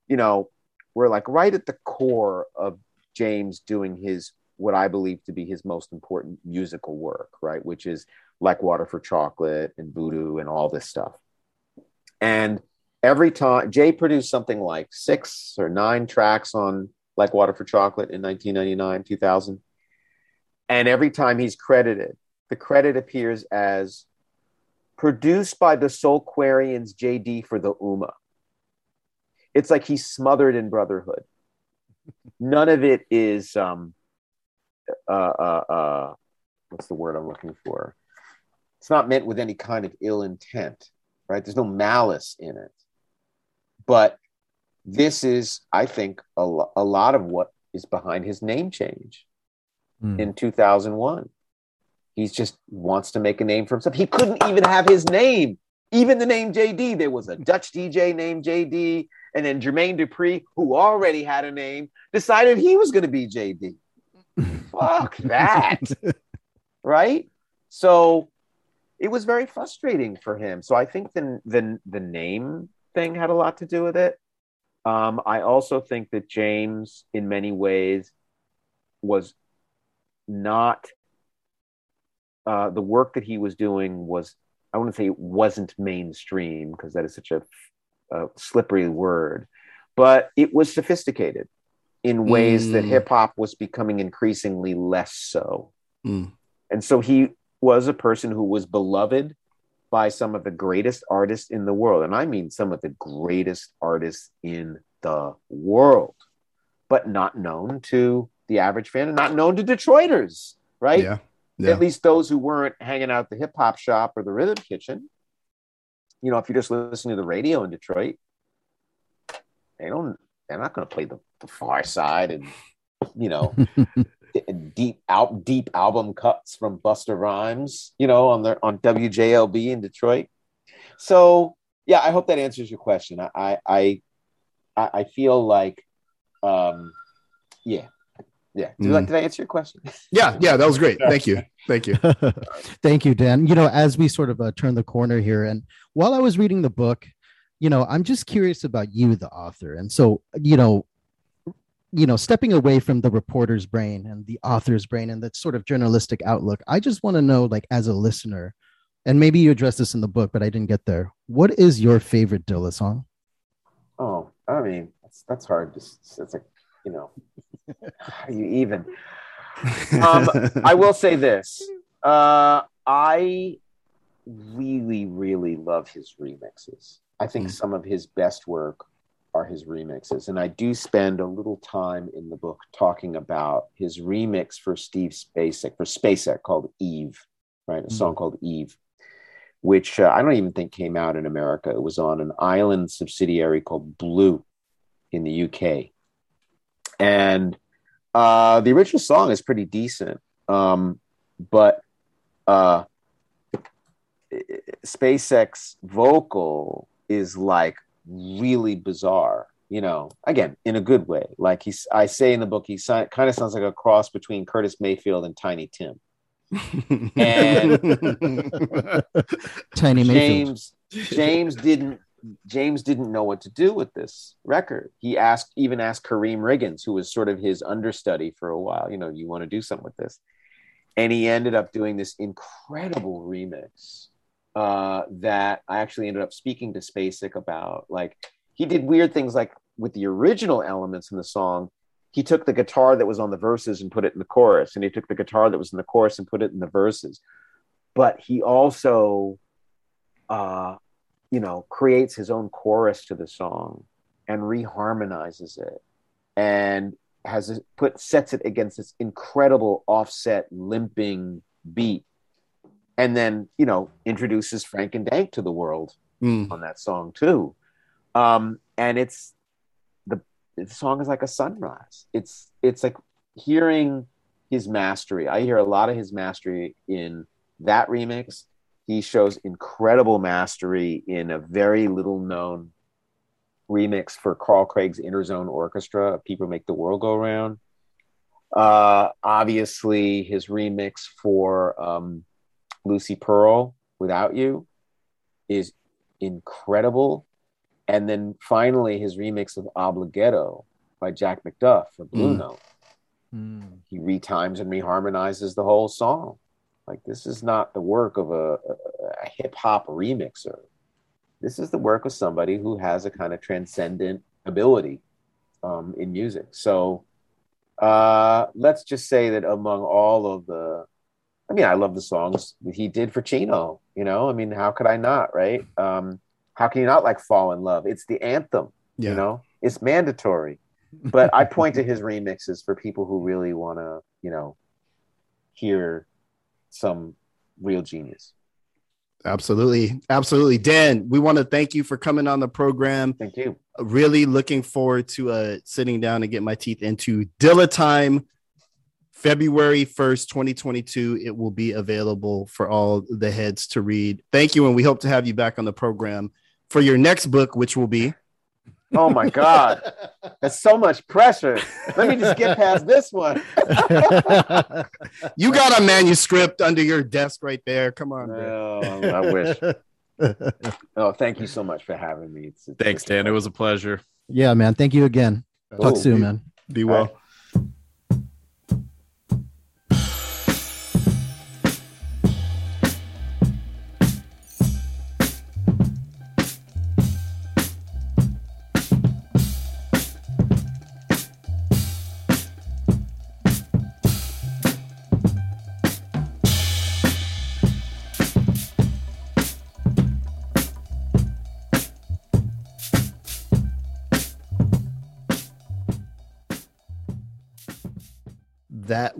S4: you know, we're like right at the core of James doing his what I believe to be his most important musical work, right? Which is like Water for Chocolate and Voodoo and all this stuff. And every time Jay produced something like six or nine tracks on Like Water for Chocolate in 1999, 2000. And every time he's credited, the credit appears as produced by the Soulquarians JD for the Ummah. It's like he's smothered in brotherhood. (laughs) None of it is um uh uh uh what's the word I'm looking for? It's not meant with any kind of ill intent, right? There's no malice in it but this is i think a, lo- a lot of what is behind his name change
S3: Hmm.
S4: in 2001 he just wants to make a name for himself he couldn't even have his name even the name jd there was a dutch dj named jd and then jermaine dupri who already had a name decided he was going to be jd fuck that. (laughs) Right? So it was very frustrating for him. So i think the the, the name thing had a lot to do with it. Um, i also think that james in many ways was not uh, the work that he was doing was i wouldn't say it wasn't mainstream because that is such a, a slippery word but it was sophisticated in ways that
S1: Mm.
S4: hip hop was becoming increasingly less so
S1: Mm.
S4: and so he was a person who was beloved by some of the greatest artists in the world. And I mean some of the greatest artists in the world, but not known to the average fan and not known to Detroiters, right?
S1: Yeah. Yeah.
S4: At least those who weren't hanging out at the hip hop shop or the rhythm kitchen. You know, if you're just listening to the radio in Detroit, they don't, they're not going to play the, the Pharcyde and, you know, (laughs) deep out deep album cuts from Busta Rhymes, you know, on their on WJLB in Detroit. So yeah, I hope that answers your question. I I I, I feel like um yeah. Yeah. Did, I,
S1: Mm.
S4: did I answer your question? (laughs)
S1: Yeah. Yeah. That was great. Thank you. Thank you. (laughs)
S3: Thank you, Dan. You know, as we sort of uh, turn the corner here, and while I was reading the book, you know, I'm just curious about you, the author. And so, you know, you know, stepping away from the reporter's brain and the author's brain and that sort of journalistic outlook, I just want to know, like, as a listener, and maybe you address this in the book, but I didn't get there. What is your favorite Dilla song?
S4: Oh, I mean, that's that's hard. Just it's like, you know, do you even Um, I will say this. Uh, I really, really love his remixes. I think
S1: Mm.
S4: some of his best work are his remixes. And I do spend a little time in the book talking about his remix for Steve Spacek, for Spacek called Eve, right? A song called Eve, which uh, I don't even think came out in America. It was on an island subsidiary called Blue in the UK. And uh, the original song is pretty decent. Um, but uh, Spacek's vocal is like really bizarre. You know, again, in a good way. Like he's, I say in the book, he si- kind of sounds like a cross between Curtis Mayfield and Tiny Tim.
S3: And (laughs) Tiny Mayfield.
S4: James, James didn't, James didn't know what to do with this record. He asked, even asked Karriem Riggins, who was sort of his understudy for a while. You know, you want to do something with this, and he ended up doing this incredible remix uh, that I actually ended up speaking to Spacek about. Like he did weird things like with the original elements in the song. He took the guitar that was on the verses and put it in the chorus, and he took the guitar that was in the chorus and put it in the verses. But he also, uh, you know, creates his own chorus to the song and reharmonizes it, and has put sets it against this incredible offset limping beat and then you know introduces Frank and Dank to the world
S1: Mm.
S4: on that song too. Um, and it's the the song is like a sunrise. It's it's like hearing his mastery. I hear a lot of his mastery in that remix. He shows incredible mastery in a very little known remix for Carl Craig's Innerzone Orchestra. People make the world go round. Uh, obviously, his remix for um, Lucy Pearl without you is incredible. And then finally, his remix of Oblighetto by Jack McDuff for Blue
S1: Mm.
S4: Note.
S3: Mm.
S4: He retimes and reharmonizes the whole song. Like, this is not the work of a, a, a hip hop remixer. This is the work of somebody who has a kind of transcendent ability um, in music. So uh, let's just say that among all of the I mean, I love the songs that he did for Chino. You know, I mean, how could I not, right? Um, how can you not like fall in love? It's the anthem.
S1: Yeah.
S4: You know, it's mandatory. But I point to his remixes for people who really want to, you know, hear some real genius.
S1: Absolutely. Absolutely. Dan, we want to thank you for coming on the program.
S4: Thank you.
S1: Really looking forward to uh, sitting down and get my teeth into Dilla Time. February 1st, 2022. It will be available for all the heads to read. Thank you. And we hope to have you back on the program for your next book, which will be
S4: Oh my God. That's so much pressure. Let me just get past this one. (laughs)
S1: you got a manuscript under your desk right there. Come on. man.
S4: Oh, I wish. Oh, thank you so much for having me. It's, it's
S5: Thanks, Dan. It was a pleasure.
S3: yeah, man. Thank you again. Talk
S4: Oh,
S3: soon, man.
S1: Be well.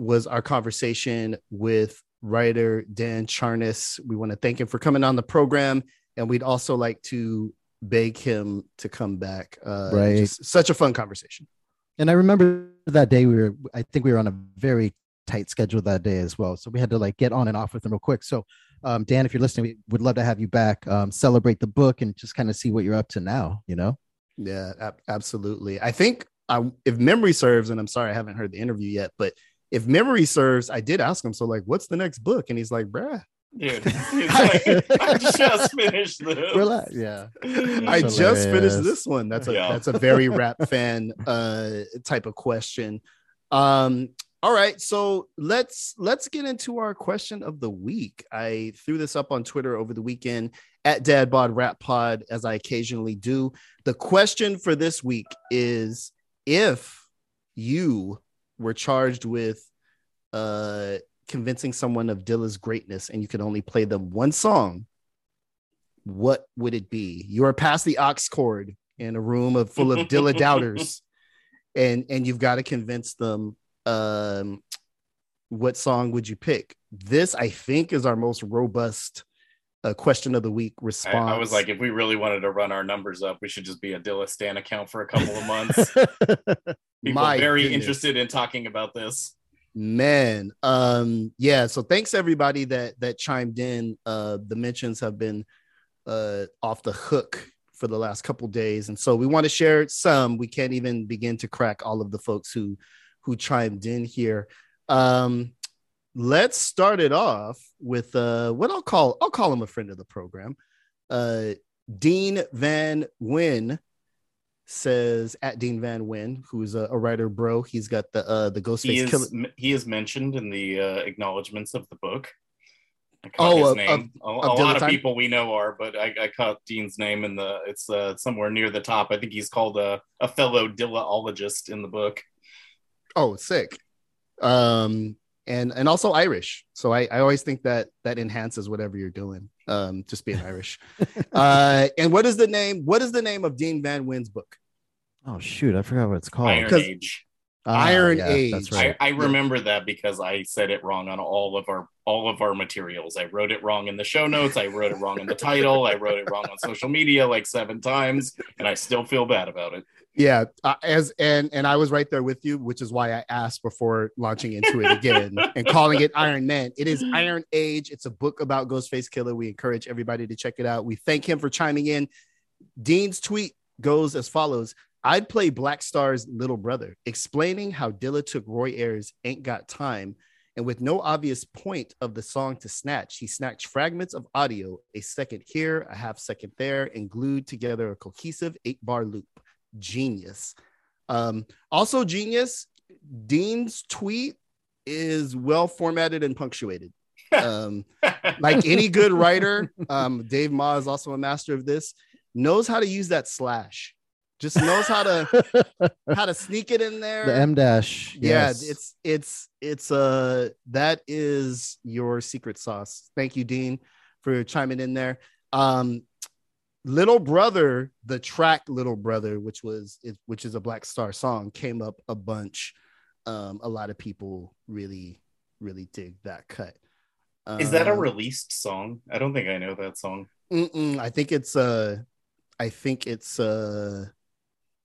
S1: Was our conversation with writer Dan Charnas. We want to thank him for coming on the program, and we'd also like to beg him to come back. Uh,
S3: Right.
S1: such a fun conversation.
S3: And I remember that day we were, I think we were on a very tight schedule that day as well. So we had to like get on and off with him real quick. So, um, Dan, if you're listening, we would love to have you back, um, celebrate the book and just kind of see what you're up to now, you know?
S1: Yeah, ab- absolutely. I think I, if memory serves, and I'm sorry I haven't heard the interview yet, but if memory serves, I did ask him. So like, what's the next book? And he's like, bruh,
S2: Dude, it's (laughs) like, I just finished this.
S3: Relax. Yeah.
S1: I
S3: That's
S1: just finished this one. That's a
S2: Yeah.
S1: that's a very rap fan uh type of question. Um all right, so let's let's get into our question of the week. I threw this up on Twitter over the weekend at Dad Bod Rap Pod, as I occasionally do. The question for this week is if you were charged with uh convincing someone of Dilla's greatness and you could only play them one song, what would it be? You are past the aux cord in a room of full of Dilla (laughs) doubters, and and you've got to convince them. Um, what song would you pick? This, I think, is our most robust uh, question of the week
S2: I,
S1: response.
S2: I was like, if we really wanted to run our numbers up, we should just be a Dilla Stan account for a couple of months. (laughs) People
S1: My
S2: very
S1: goodness.
S2: interested in talking about this.
S1: man um yeah so thanks everybody that that chimed in uh the mentions have been uh off the hook for the last couple days and so we want to share some we can't even begin to crack all of the folks who who chimed in here um let's start it off with uh what i'll call i'll call him a friend of the program uh dean van nguyen says at Dean Van Nguyen, who's a, a writer bro. He's got the uh the
S2: He
S1: Ghostface
S2: is
S1: Killer.
S2: he is mentioned in the uh, acknowledgments of the book. I caught
S1: Oh,
S2: his
S1: of-
S2: name. a a
S1: of
S2: lot of people we know are, but I, I caught Dean's name in the. It's uh, somewhere near the top. I think he's called a, a fellow Dillaologist in the book.
S1: Oh, sick. Um and and also Irish. So I, I always think that that enhances whatever you're doing. Um, just being Irish. uh, (laughs) and what is the name? What is the name of Dean Van Nguyen's book?
S3: Oh shoot, I forgot what it's called.
S2: Iron
S1: 'cause-
S2: Age.
S3: Ah,
S1: Iron
S3: yeah,
S1: Age.
S3: That's
S2: I,
S3: right.
S2: I remember that because I said it wrong on all of our all of our materials. I wrote it wrong in the show notes. I wrote it wrong in the title. I wrote it wrong on social media like seven times, and I still feel bad about it.
S1: Yeah, uh, as and and I was right there with you, which is why I asked before launching into it again (laughs) and calling it Iron Man. It is Iron Age. It's a book about Ghostface Killah. We encourage everybody to check it out. We thank him for chiming in. Dean's tweet goes as follows: I'd play Black Star's little brother, explaining how Dilla took Roy Ayers' "Ain't Got Time." And with no obvious point of the song to snatch, he snatched fragments of audio, a second here, a half second there, and glued together a cohesive eight bar loop genius. Um, also genius. Dean's tweet is well formatted and punctuated. (laughs) Um, like any good writer, um, Dave Ma is also a master of this. Knows how to use that slash. Just knows how to (laughs) how to sneak it in there.
S3: the em dash.
S1: yeah,
S3: yes.
S1: it's it's it's uh that is your secret sauce. Thank you, Dean, for chiming in there. Um, Little Brother, the track Little Brother, which was it, which is a Black Star song, came up a bunch. Um, a lot of people really, really dig that cut.
S2: Is that a
S1: Um,
S2: released song? I don't think I know that song.
S1: Mm-mm, I think it's uh, I think it's uh,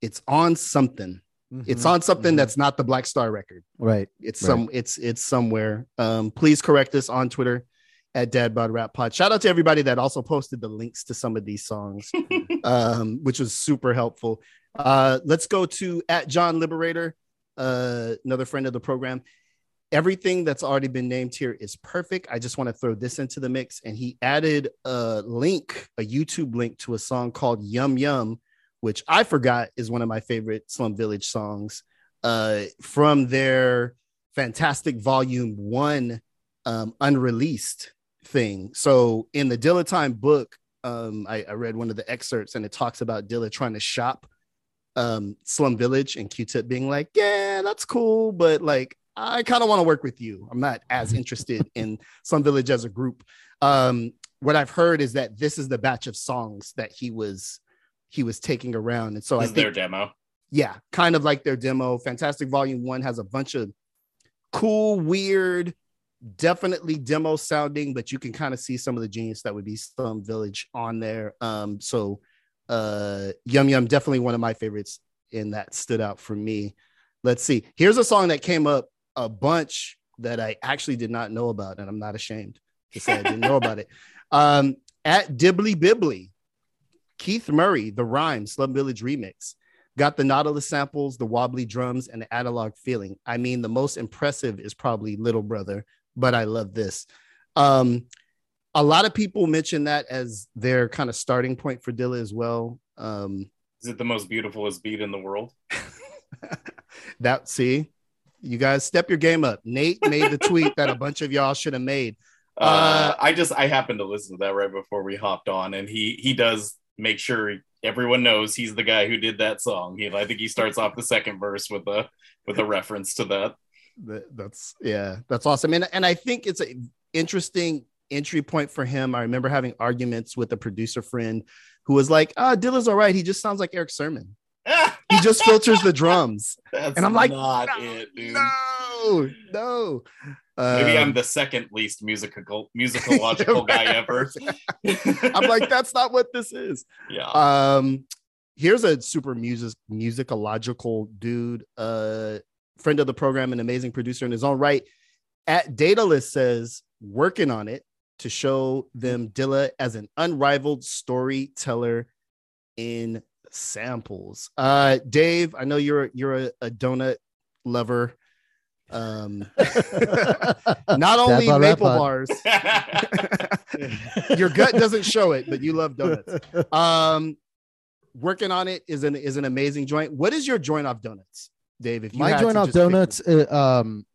S1: it's on something. It's
S3: Mhm,
S1: on something
S3: mhm.
S1: that's not the Black Star record.
S3: right.
S1: It's
S3: Right.
S1: some it's it's somewhere. Um, please correct us on Twitter at Dad Bod Rap Pod. Shout out to everybody that also posted the links to some of these songs, (laughs) um, which was super helpful. Uh, let's go to at John Liberator, uh, another friend of the program. Everything that's already been named here is perfect. I just want to throw this into the mix. And he added a link, a YouTube link to a song called Yum Yum, which I forgot is one of my favorite Slum Village songs uh, from their fantastic volume one um, unreleased thing. So in the Dilla Time book, um, I, I read one of the excerpts and it talks about Dilla trying to shop um, Slum Village and Q-Tip being like, yeah, that's cool, but like I kind of want to work with you. I'm not as (laughs) interested in Slum Village as a group. Um, what I've heard is that this is the batch of songs that he was he was taking around, and so I
S2: This is
S1: think
S2: their demo.
S1: yeah, kind of like their demo. Fantastic Volume One has a bunch of cool, weird, definitely demo sounding, but you can kind of see some of the genius that would be Slum Village on there. Um, so uh Yum Yum, definitely one of my favorites, and that stood out for me. Let's see. Here's a song that came up a bunch that I actually did not know about, and I'm not ashamed to say I didn't know about it. (laughs) Um, at Dibbly Bibbly, Keith Murray, the Rhyme Slum Village remix. Got the Nautilus samples, the wobbly drums, and the analog feeling. I mean, the most impressive is probably Little Brother, but I love this. Um, a lot of people mention that as their kind of starting point for Dilla as well. Um,
S2: Is it the most beautifulest beat in the world? (laughs)
S1: that see, you guys step your game up. Nate made the tweet that a bunch of y'all should have made.
S2: Uh, I just I happened to listen to that right before we hopped on, and he he does make sure everyone knows he's the guy who did that song. He I think he starts off the second verse with a with a reference to that.
S1: That, that's yeah, that's awesome. And and I think it's an interesting entry point for him. I remember having arguments with a producer friend who was like, "Ah, Dilla's all right. He just sounds like Erick Sermon. (laughs) He just filters the drums."
S2: That's
S1: And I'm like,
S2: not
S1: no,
S2: it, dude.
S1: No, no.
S2: Maybe I'm
S1: Um,
S2: the second least musical (laughs) musicological guy ever. (laughs)
S1: I'm like, that's not what this is.
S2: yeah.
S1: Um, here's a super music musicological dude, uh, friend of the program, an amazing producer in his own right. At Datalist says working on it to show them Dilla as an unrivaled storyteller in samples. Uh, Dave, I know you're you're a, a donut lover. Um, (laughs) not only
S3: Dab
S1: maple
S3: pod.
S1: bars. (laughs) Your gut doesn't show it, but you love donuts. (laughs) Um, working on it is an is an amazing joint. What is your joint off donuts, Dave? If you
S3: my joint
S1: pick
S3: donuts uh, um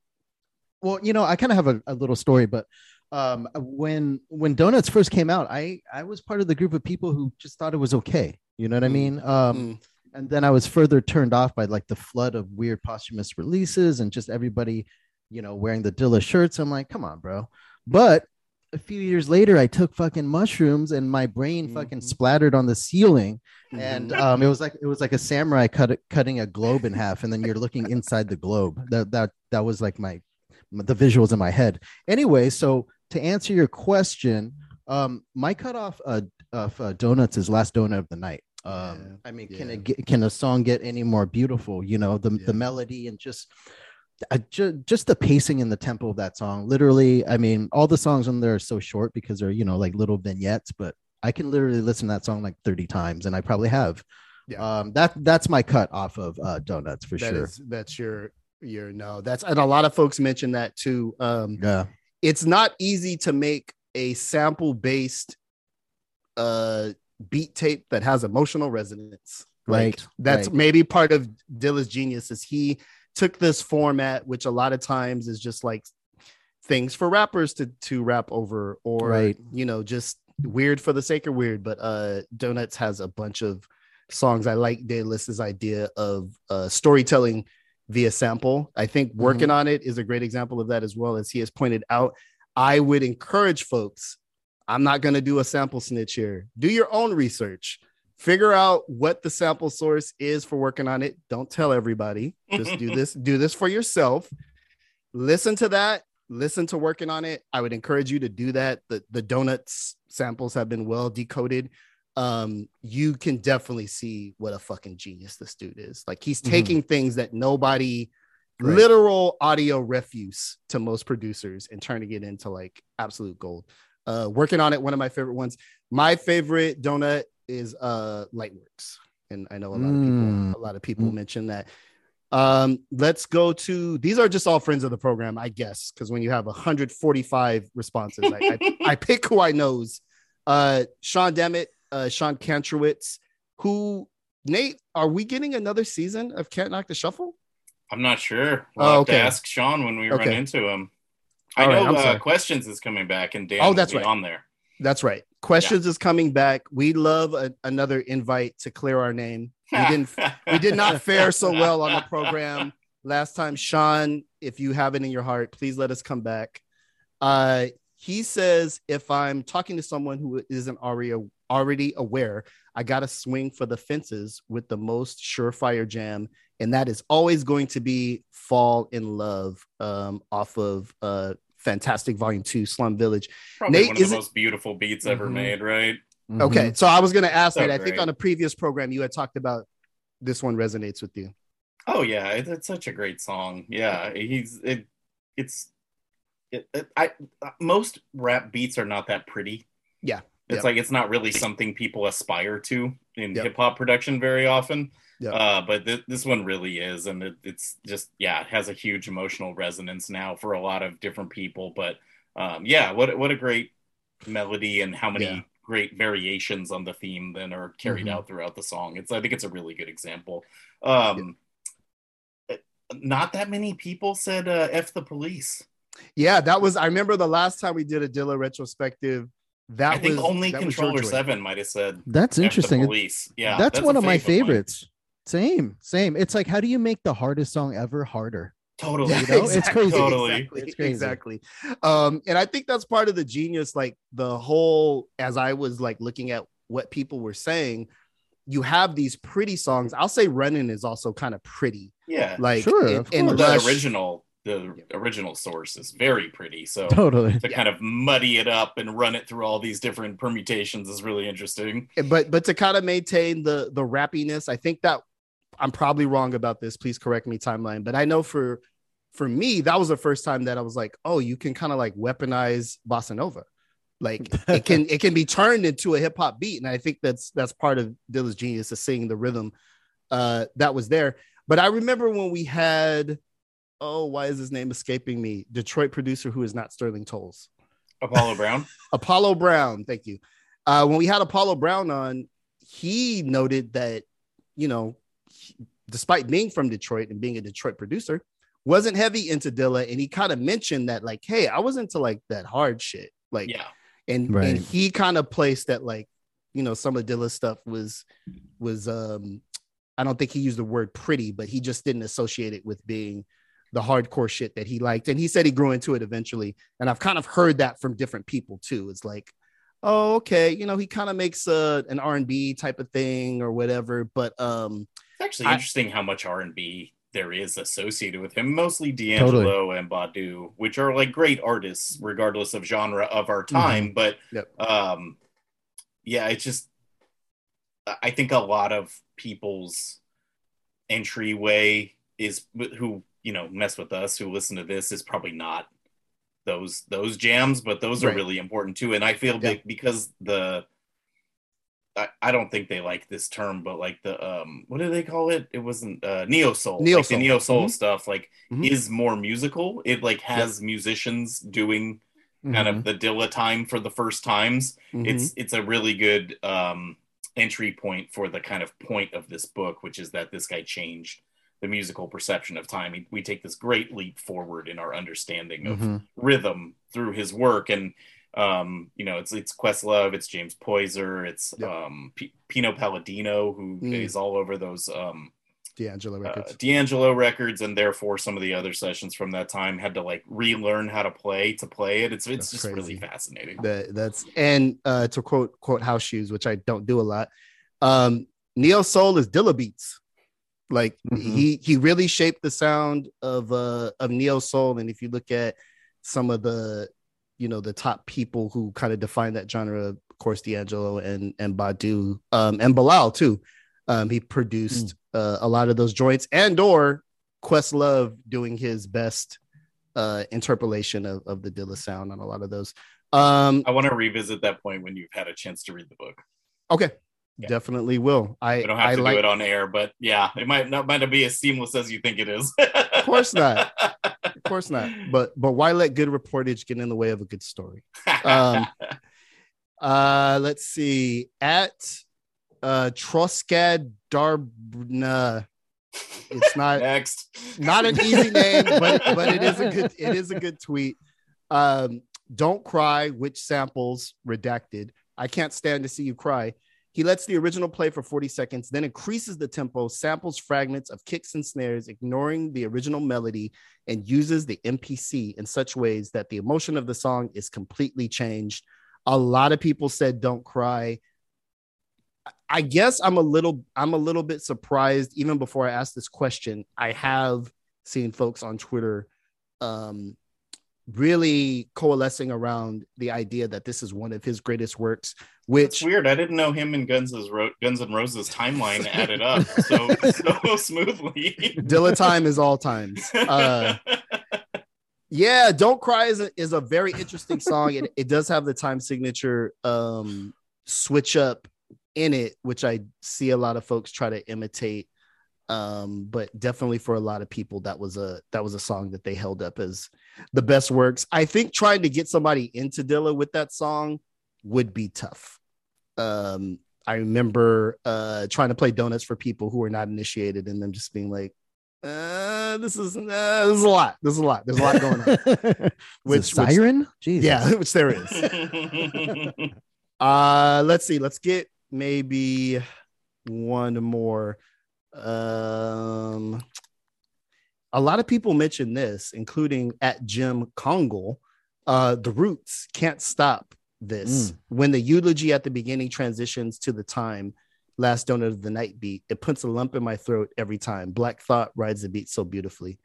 S3: well you know i kind of have a, a little story but um when when donuts first came out i i was part of the group of people who just thought it was okay you know what i
S1: Mm.
S3: mean um
S1: Mm.
S3: and then i was further turned off by like the flood of weird posthumous releases and just everybody you know wearing the dilla shirts i'm like come on bro but a few years later i took fucking mushrooms and my brain fucking
S1: Mhm.
S3: splattered on the ceiling
S1: one?
S3: and um, it was like it was like a samurai cut cutting a globe in half, and then you're looking inside the globe. That that that was like my the visuals in my head. Anyway, so to answer your question, um, my cutoff uh, of uh, donuts is last donut of the night. Um,
S1: Yeah,
S3: I mean, can it get, can a song get any more beautiful? You know, the
S1: Yeah.
S3: the melody and just. I ju- just the pacing and the tempo of that song. Literally, I mean, all the songs on there are so short because they're you know like little vignettes, but I can literally listen to that song like 30 times, and I probably have.
S1: Yeah.
S3: Um, that that's my cut off of uh, donuts for
S1: That
S3: sure.
S1: is- that's your your no. That's and a lot of folks mention that too. Um,
S3: yeah,
S1: it's not easy to make a sample based uh beat tape that has emotional resonance. Like,
S3: right.
S1: that's
S3: right.
S1: maybe part of Dilla's genius is he took this format, which a lot of times is just like things for rappers to to rap over, or
S3: Right.
S1: you know, just weird for the sake of weird. But uh Donuts has a bunch of songs. I like Daylist's idea of uh storytelling via sample. I think
S3: Mm-hmm.
S1: working on it is a great example of that as well as he has pointed out. I would encourage folks. I'm not going to do a sample snitch here. Do your own research figure out what the sample source is for working on it. Don't tell everybody. Just do (laughs) this do this for yourself. Listen to that. Listen to working on it. I would encourage you to do that. The the donuts samples have been well decoded. Um you can definitely see what a fucking genius this dude is. Like he's
S3: Mhm.
S1: taking things that nobody
S3: Right.
S1: literal audio refuse to most producers and turning it into like absolute gold. Uh working on it one of my favorite ones. My favorite donut is uh lightworks and i know a lot of
S3: Mm.
S1: people a lot of people
S3: Mm.
S1: mention that um let's go to these are just all friends of the program i guess because when you have 145 responses I, I, I (laughs) pick who i knows uh sean Dammit, uh sean kantrowitz who nate are we getting another season of can't knock the shuffle
S2: I'm not sure. We'll
S1: Oh,
S2: have to ask Sean when we run into him. I
S1: All right,
S2: know
S1: I'm
S2: uh, questions is coming back and Dan
S1: Oh,
S2: will
S1: that's
S2: be
S1: right.
S2: on there.
S1: That's right. Questions is coming back. We love a, another invite to clear our name. We didn't. (laughs) we did not fare so (laughs) well on the program last time. Sean, if you have it in your heart, please let us come back. Uh, he says if I'm talking to someone who isn't already already aware, I got to swing for the fences with the most surefire jam, and that is always going to be "Fall in Love" um, off of uh, Fantastic Volume Two, Slum Village.
S2: Probably
S1: Nate,
S2: one of
S1: is
S2: the
S1: it-
S2: most beautiful beats ever
S1: Mhm.
S2: made, right?
S3: Mhm.
S1: Okay, so I was going to ask
S2: So
S1: that. I think on a previous program you had talked about this one resonates with you.
S2: Oh yeah, it, it's such a great song. Yeah, he's it. It's it, it, I most rap beats are not that pretty.
S1: Yeah,
S2: it's
S1: Yep.
S2: like it's not really something people aspire to in
S1: Yep.
S2: hip hop production very often.
S1: Yep.
S2: Uh, but th- this one really is, and it, it's just yeah, it has a huge emotional resonance now for a lot of different people. But um, yeah, what what a great melody and how many
S1: Yeah.
S2: great variations on the theme then are carried
S1: Mhm.
S2: out throughout the song. It's I think it's a really good example. Um, Not that many people said uh, "f the police."
S1: Yeah, that was. I remember the last time we did a Dilla retrospective. That
S2: I think
S1: was
S2: only
S1: that
S2: Controller
S1: joint.
S2: Seven might have said
S3: That's
S2: "F the
S3: interesting.
S2: police. Yeah,
S3: that's,
S2: a
S3: one of my
S2: favorite of mine.
S3: favorites. Same, same. It's like, how do you make the hardest song ever harder?
S2: Totally.
S3: You know, (laughs) it's crazy.
S2: Totally.
S1: Exactly.
S3: It's crazy.
S1: exactly. Um, and I think that's part of the genius. Like the whole, as I was like looking at what people were saying, you have these pretty songs. I'll say "Running" is also kind of pretty.
S2: Yeah.
S1: Like
S3: Sure,
S1: in,
S3: of
S1: in
S3: course.
S2: the
S1: Rush-
S2: original, the original source is very pretty. So
S3: Totally.
S2: to kind of muddy it up and run it through all these different permutations is really interesting.
S1: but but to kind of maintain the the rappiness, I think that I'm probably wrong about this. Please correct me, timeline. But I know for for me, that was the first time that I was like, oh, you can kind of like weaponize bossa nova. Like (laughs) it can it can be turned into a hip hop beat, and I think that's that's part of Dilla's genius of seeing the rhythm uh, that was there. But I remember when we had, oh, why is his name escaping me? Detroit producer who is not Sterling Toles.
S2: Apollo Brown. (laughs)
S1: Apollo Brown. Thank you. Uh, when we had Apollo Brown on, he noted that, you know, he- despite being from Detroit and being a Detroit producer, wasn't heavy into Dilla. And he kind of mentioned that, like, hey, I was into like that hard shit. Like,
S2: Yeah.
S1: and
S3: Right.
S1: and he kind of placed that, like, you know, some of Dilla's stuff was was um I don't think he used the word pretty, but he just didn't associate it with being the hardcore shit that he liked. And he said he grew into it eventually. And I've kind of heard that from different people too. It's like, oh, okay, you know, he kind of makes a, an R&B type of thing or whatever. But um,
S2: It's actually
S1: I-
S2: interesting how much R and B there is associated with him. Mostly D'Angelo and Badu, which are like great artists, regardless of genre of our time. But
S1: Yep.
S2: um, yeah, it's just I think a lot of people's entryway is who you know mess with us who listen to this is probably not those those jams but those are
S1: Right.
S2: really important too and i feel
S1: Yeah.
S2: because the I, I don't think they like this term but like the um what do they call it it wasn't uh neo soul
S1: Neo
S2: like the
S1: soul.
S2: neo soul
S1: Mhm.
S2: stuff like
S1: Mhm.
S2: is more musical it like has musicians doing kind
S1: Mm-hmm.
S2: of the dilla time for the first times
S1: mhm.
S2: it's it's a really good um entry point for the kind of point of this book which is that this guy changed the musical perception of time we take this great leap forward in our understanding of
S1: Mm-hmm.
S3: Mhm.
S2: rhythm through his work and um you know it's it's questlove it's james poyser it's
S1: Yep.
S2: um P- pino palladino who is
S1: Mm.
S2: all over those um
S1: D'Angelo
S2: uh,
S1: records.
S2: D'Angelo records, and therefore some of the other sessions from that time had to like relearn how to play to play it. It's it's
S1: That's
S2: just really fascinating.
S1: that that's and uh to quote quote house shoes which i don't do a lot um neo soul is dilla beats like
S3: Mhm.
S1: he he really shaped the sound of uh of neo soul and if you look at some of the you know the top people who kind of define that genre of course d'angelo and and badu um and bilal too um he produced uh, a lot of those joints and or questlove doing his best uh interpolation of, of the dilla sound on a lot of those um
S2: I want to revisit that point when you've had a chance to read the book.
S1: Okay.
S2: Yeah.
S1: Definitely will. I
S2: We don't have
S1: I
S2: to
S1: like
S2: do it on air, but yeah, it might not might not be as seamless as you think it is.
S1: of course not. (laughs) Of course not. But but why let good reportage get in the way of a good story? Um, (laughs) Uh let's see. At uh Troskad Darbna. It's not (laughs)
S2: Next,
S1: not an easy name, but but it is a good it is a good tweet. Um, don't cry, which samples redacted. I can't stand to see you cry. He lets the original play for 40 seconds, then increases the tempo, samples fragments of kicks and snares, ignoring the original melody, and uses the MPC in such ways that the emotion of the song is completely changed. A lot of people said don't cry. I guess I'm a little I'm a little bit surprised even before I asked this question. I have seen folks on Twitter um really coalescing around the idea that this is one of his greatest works which
S2: weird. I didn't know him and Guns' Ro- Guns and Roses timeline (laughs) added up so so smoothly.
S1: Dilla time is all times. Uh (laughs) yeah, Don't Cry is a, is a very interesting song. It, it does have the time signature um switch up in it, which I see a lot of folks try to imitate. Um, but definitely for a lot of people, that was a that was a song that they held up as the best works. I think trying to get somebody into Dilla with that song would be tough. Um, I remember uh trying to play donuts for people who are not initiated and them just being like, uh, this is uh, this is a lot. There's a lot. There's a lot going on. (laughs)
S3: Which,
S1: Which- which-
S3: siren? Jesus.
S1: yeah, (laughs) which there is. (laughs) Uh let's see. Let's get maybe one more. Um a lot of people mention this, including at Jim Congle. Uh, the Roots can't stop this. When the eulogy at the beginning transitions to the time, last donut of the night beat, it puts a lump in my throat every time. Black Thought rides the beat so beautifully.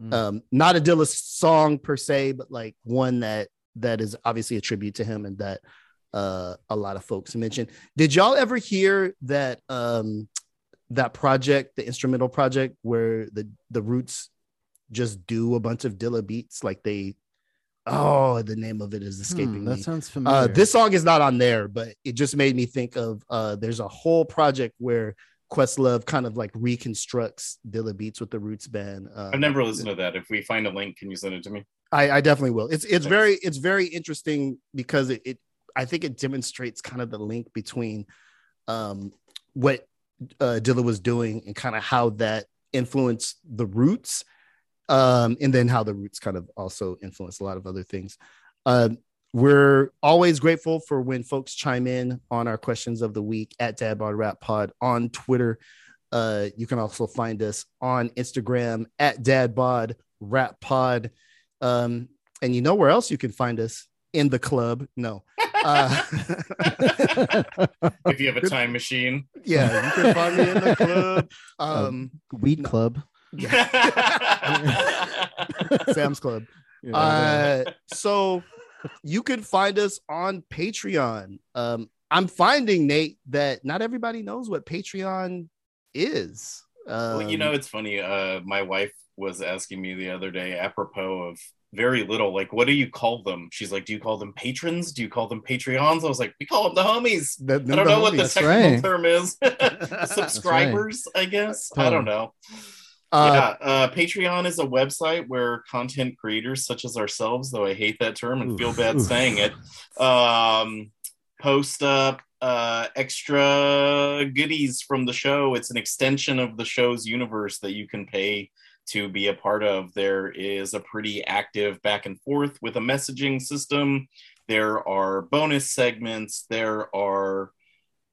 S3: Mm.
S1: Um, not a Dilla song per se, but like one that that is obviously a tribute to him and that uh a lot of folks mentioned. Did y'all ever hear that um that project, the instrumental project where the the roots just do a bunch of Dilla beats like they oh the name of it is escaping
S3: Hmm,
S1: me.
S3: that sounds familiar.
S1: Uh, this song is not on there, but it just made me think of uh, there's a whole project where Questlove kind of like reconstructs Dilla Beats with the Roots band. Uh,
S2: I've never listened to that. If we find a link, can you send it to me?
S1: I, I definitely will. It's it's
S2: Thanks.
S1: very it's very interesting because it, it I think it demonstrates kind of the link between um, what uh, Dilla was doing and kind of how that influenced the Roots, um, and then how the Roots kind of also influenced a lot of other things. Um, we're always grateful for when folks chime in on our questions of the week at Dad Dadbod Rap Pod on Twitter. Uh, you can also find us on Instagram at Dadbod Rap Pod. Um, and you know where else you can find us in the club? No. Uh, (laughs)
S2: If you have a time machine.
S1: yeah, you can find me in the (laughs) club. Um,
S3: Weed Club. (laughs)
S1: Sam's Club. Uh, so you can find us on Patreon. Um, I'm finding Nate that not everybody knows what Patreon is. Um,
S2: well, you know, it's funny. Uh, my wife was asking me the other day, apropos of very little, like, what do you call them? She's like, do you call them patrons? Do you call them Patreons? I was like, we call them the homies.
S1: the-
S2: I don't know what the technical
S3: right.
S2: term is. (laughs) Subscribers, I guess. I don't know.
S1: Uh,
S2: yeah, uh, Patreon is a website where content creators such as ourselves, though I hate that term and feel bad
S3: oof.
S2: saying it, um, post up uh, extra goodies from the show. It's an extension of the show's universe that you can pay to be a part of. There is a pretty active back and forth with a messaging system. There are bonus segments. There are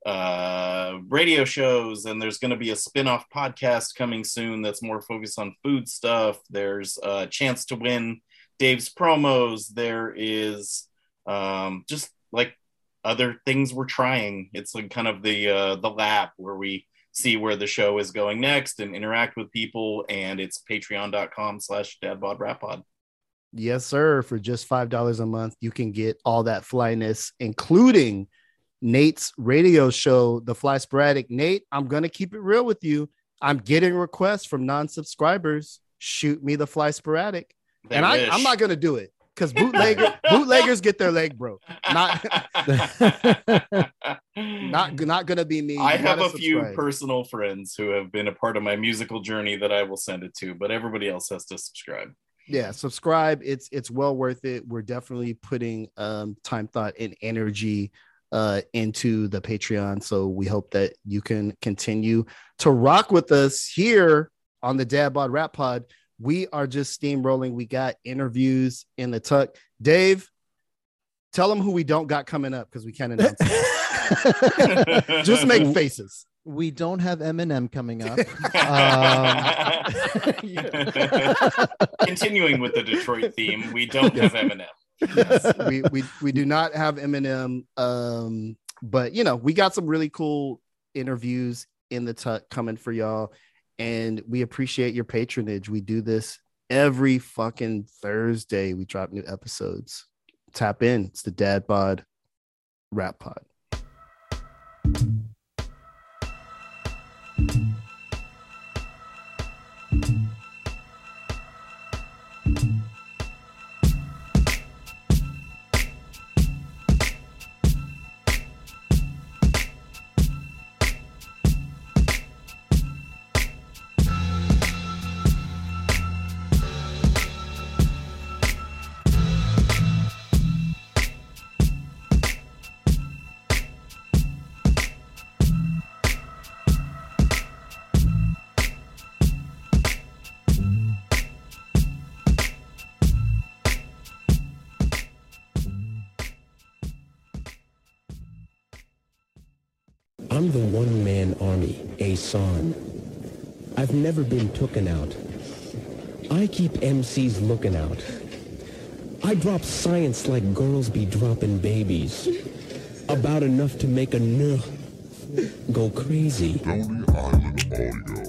S2: uh radio shows and there's going to be a spin-off podcast coming soon that's more focused on food stuff there's a chance to win dave's promos there is um just like other things we're trying it's like kind of the uh the lab where we see where the show is going next and interact with people and it's patreon.com slash dadbodrappod
S1: Yes, sir. For just five dollars a month, you can get all that flyness, including Nate's radio show, The Fly Sporadic. Nate, I'm gonna keep it real with you. I'm getting requests from non-subscribers. Shoot me the Fly Sporadic,
S2: They
S1: and I. I'm not gonna do it because bootlegger (laughs) bootleggers get their leg broke. Not (laughs) not not gonna be me.
S2: I have a
S1: gotta
S2: few personal friends who have been a part of my musical journey that I will send it to, but everybody else has to subscribe.
S1: yeah subscribe it's it's well worth it we're definitely putting um time thought and energy uh into the patreon so we hope that you can continue to rock with us here on the dad bod rap pod we are just steamrolling we got interviews in the tuck dave tell them who we don't got coming up because we can't announce (laughs) just make faces
S3: we don't have Eminem coming up. (laughs)
S2: Continuing with the Detroit theme, we don't have Eminem.
S1: yes, we, we we do not have Eminem. Um, but you know, we got some really cool interviews in the tuck coming for y'all, and we appreciate your patronage. We do this every fucking Thursday. We drop new episodes. Tap in. It's the Dad Bod Rap Pod.
S6: Never been tooken out. I keep MCs looking out. I drop science like girls be dropping babies. About enough to make a nerd go crazy.
S7: Lonely Island Audio.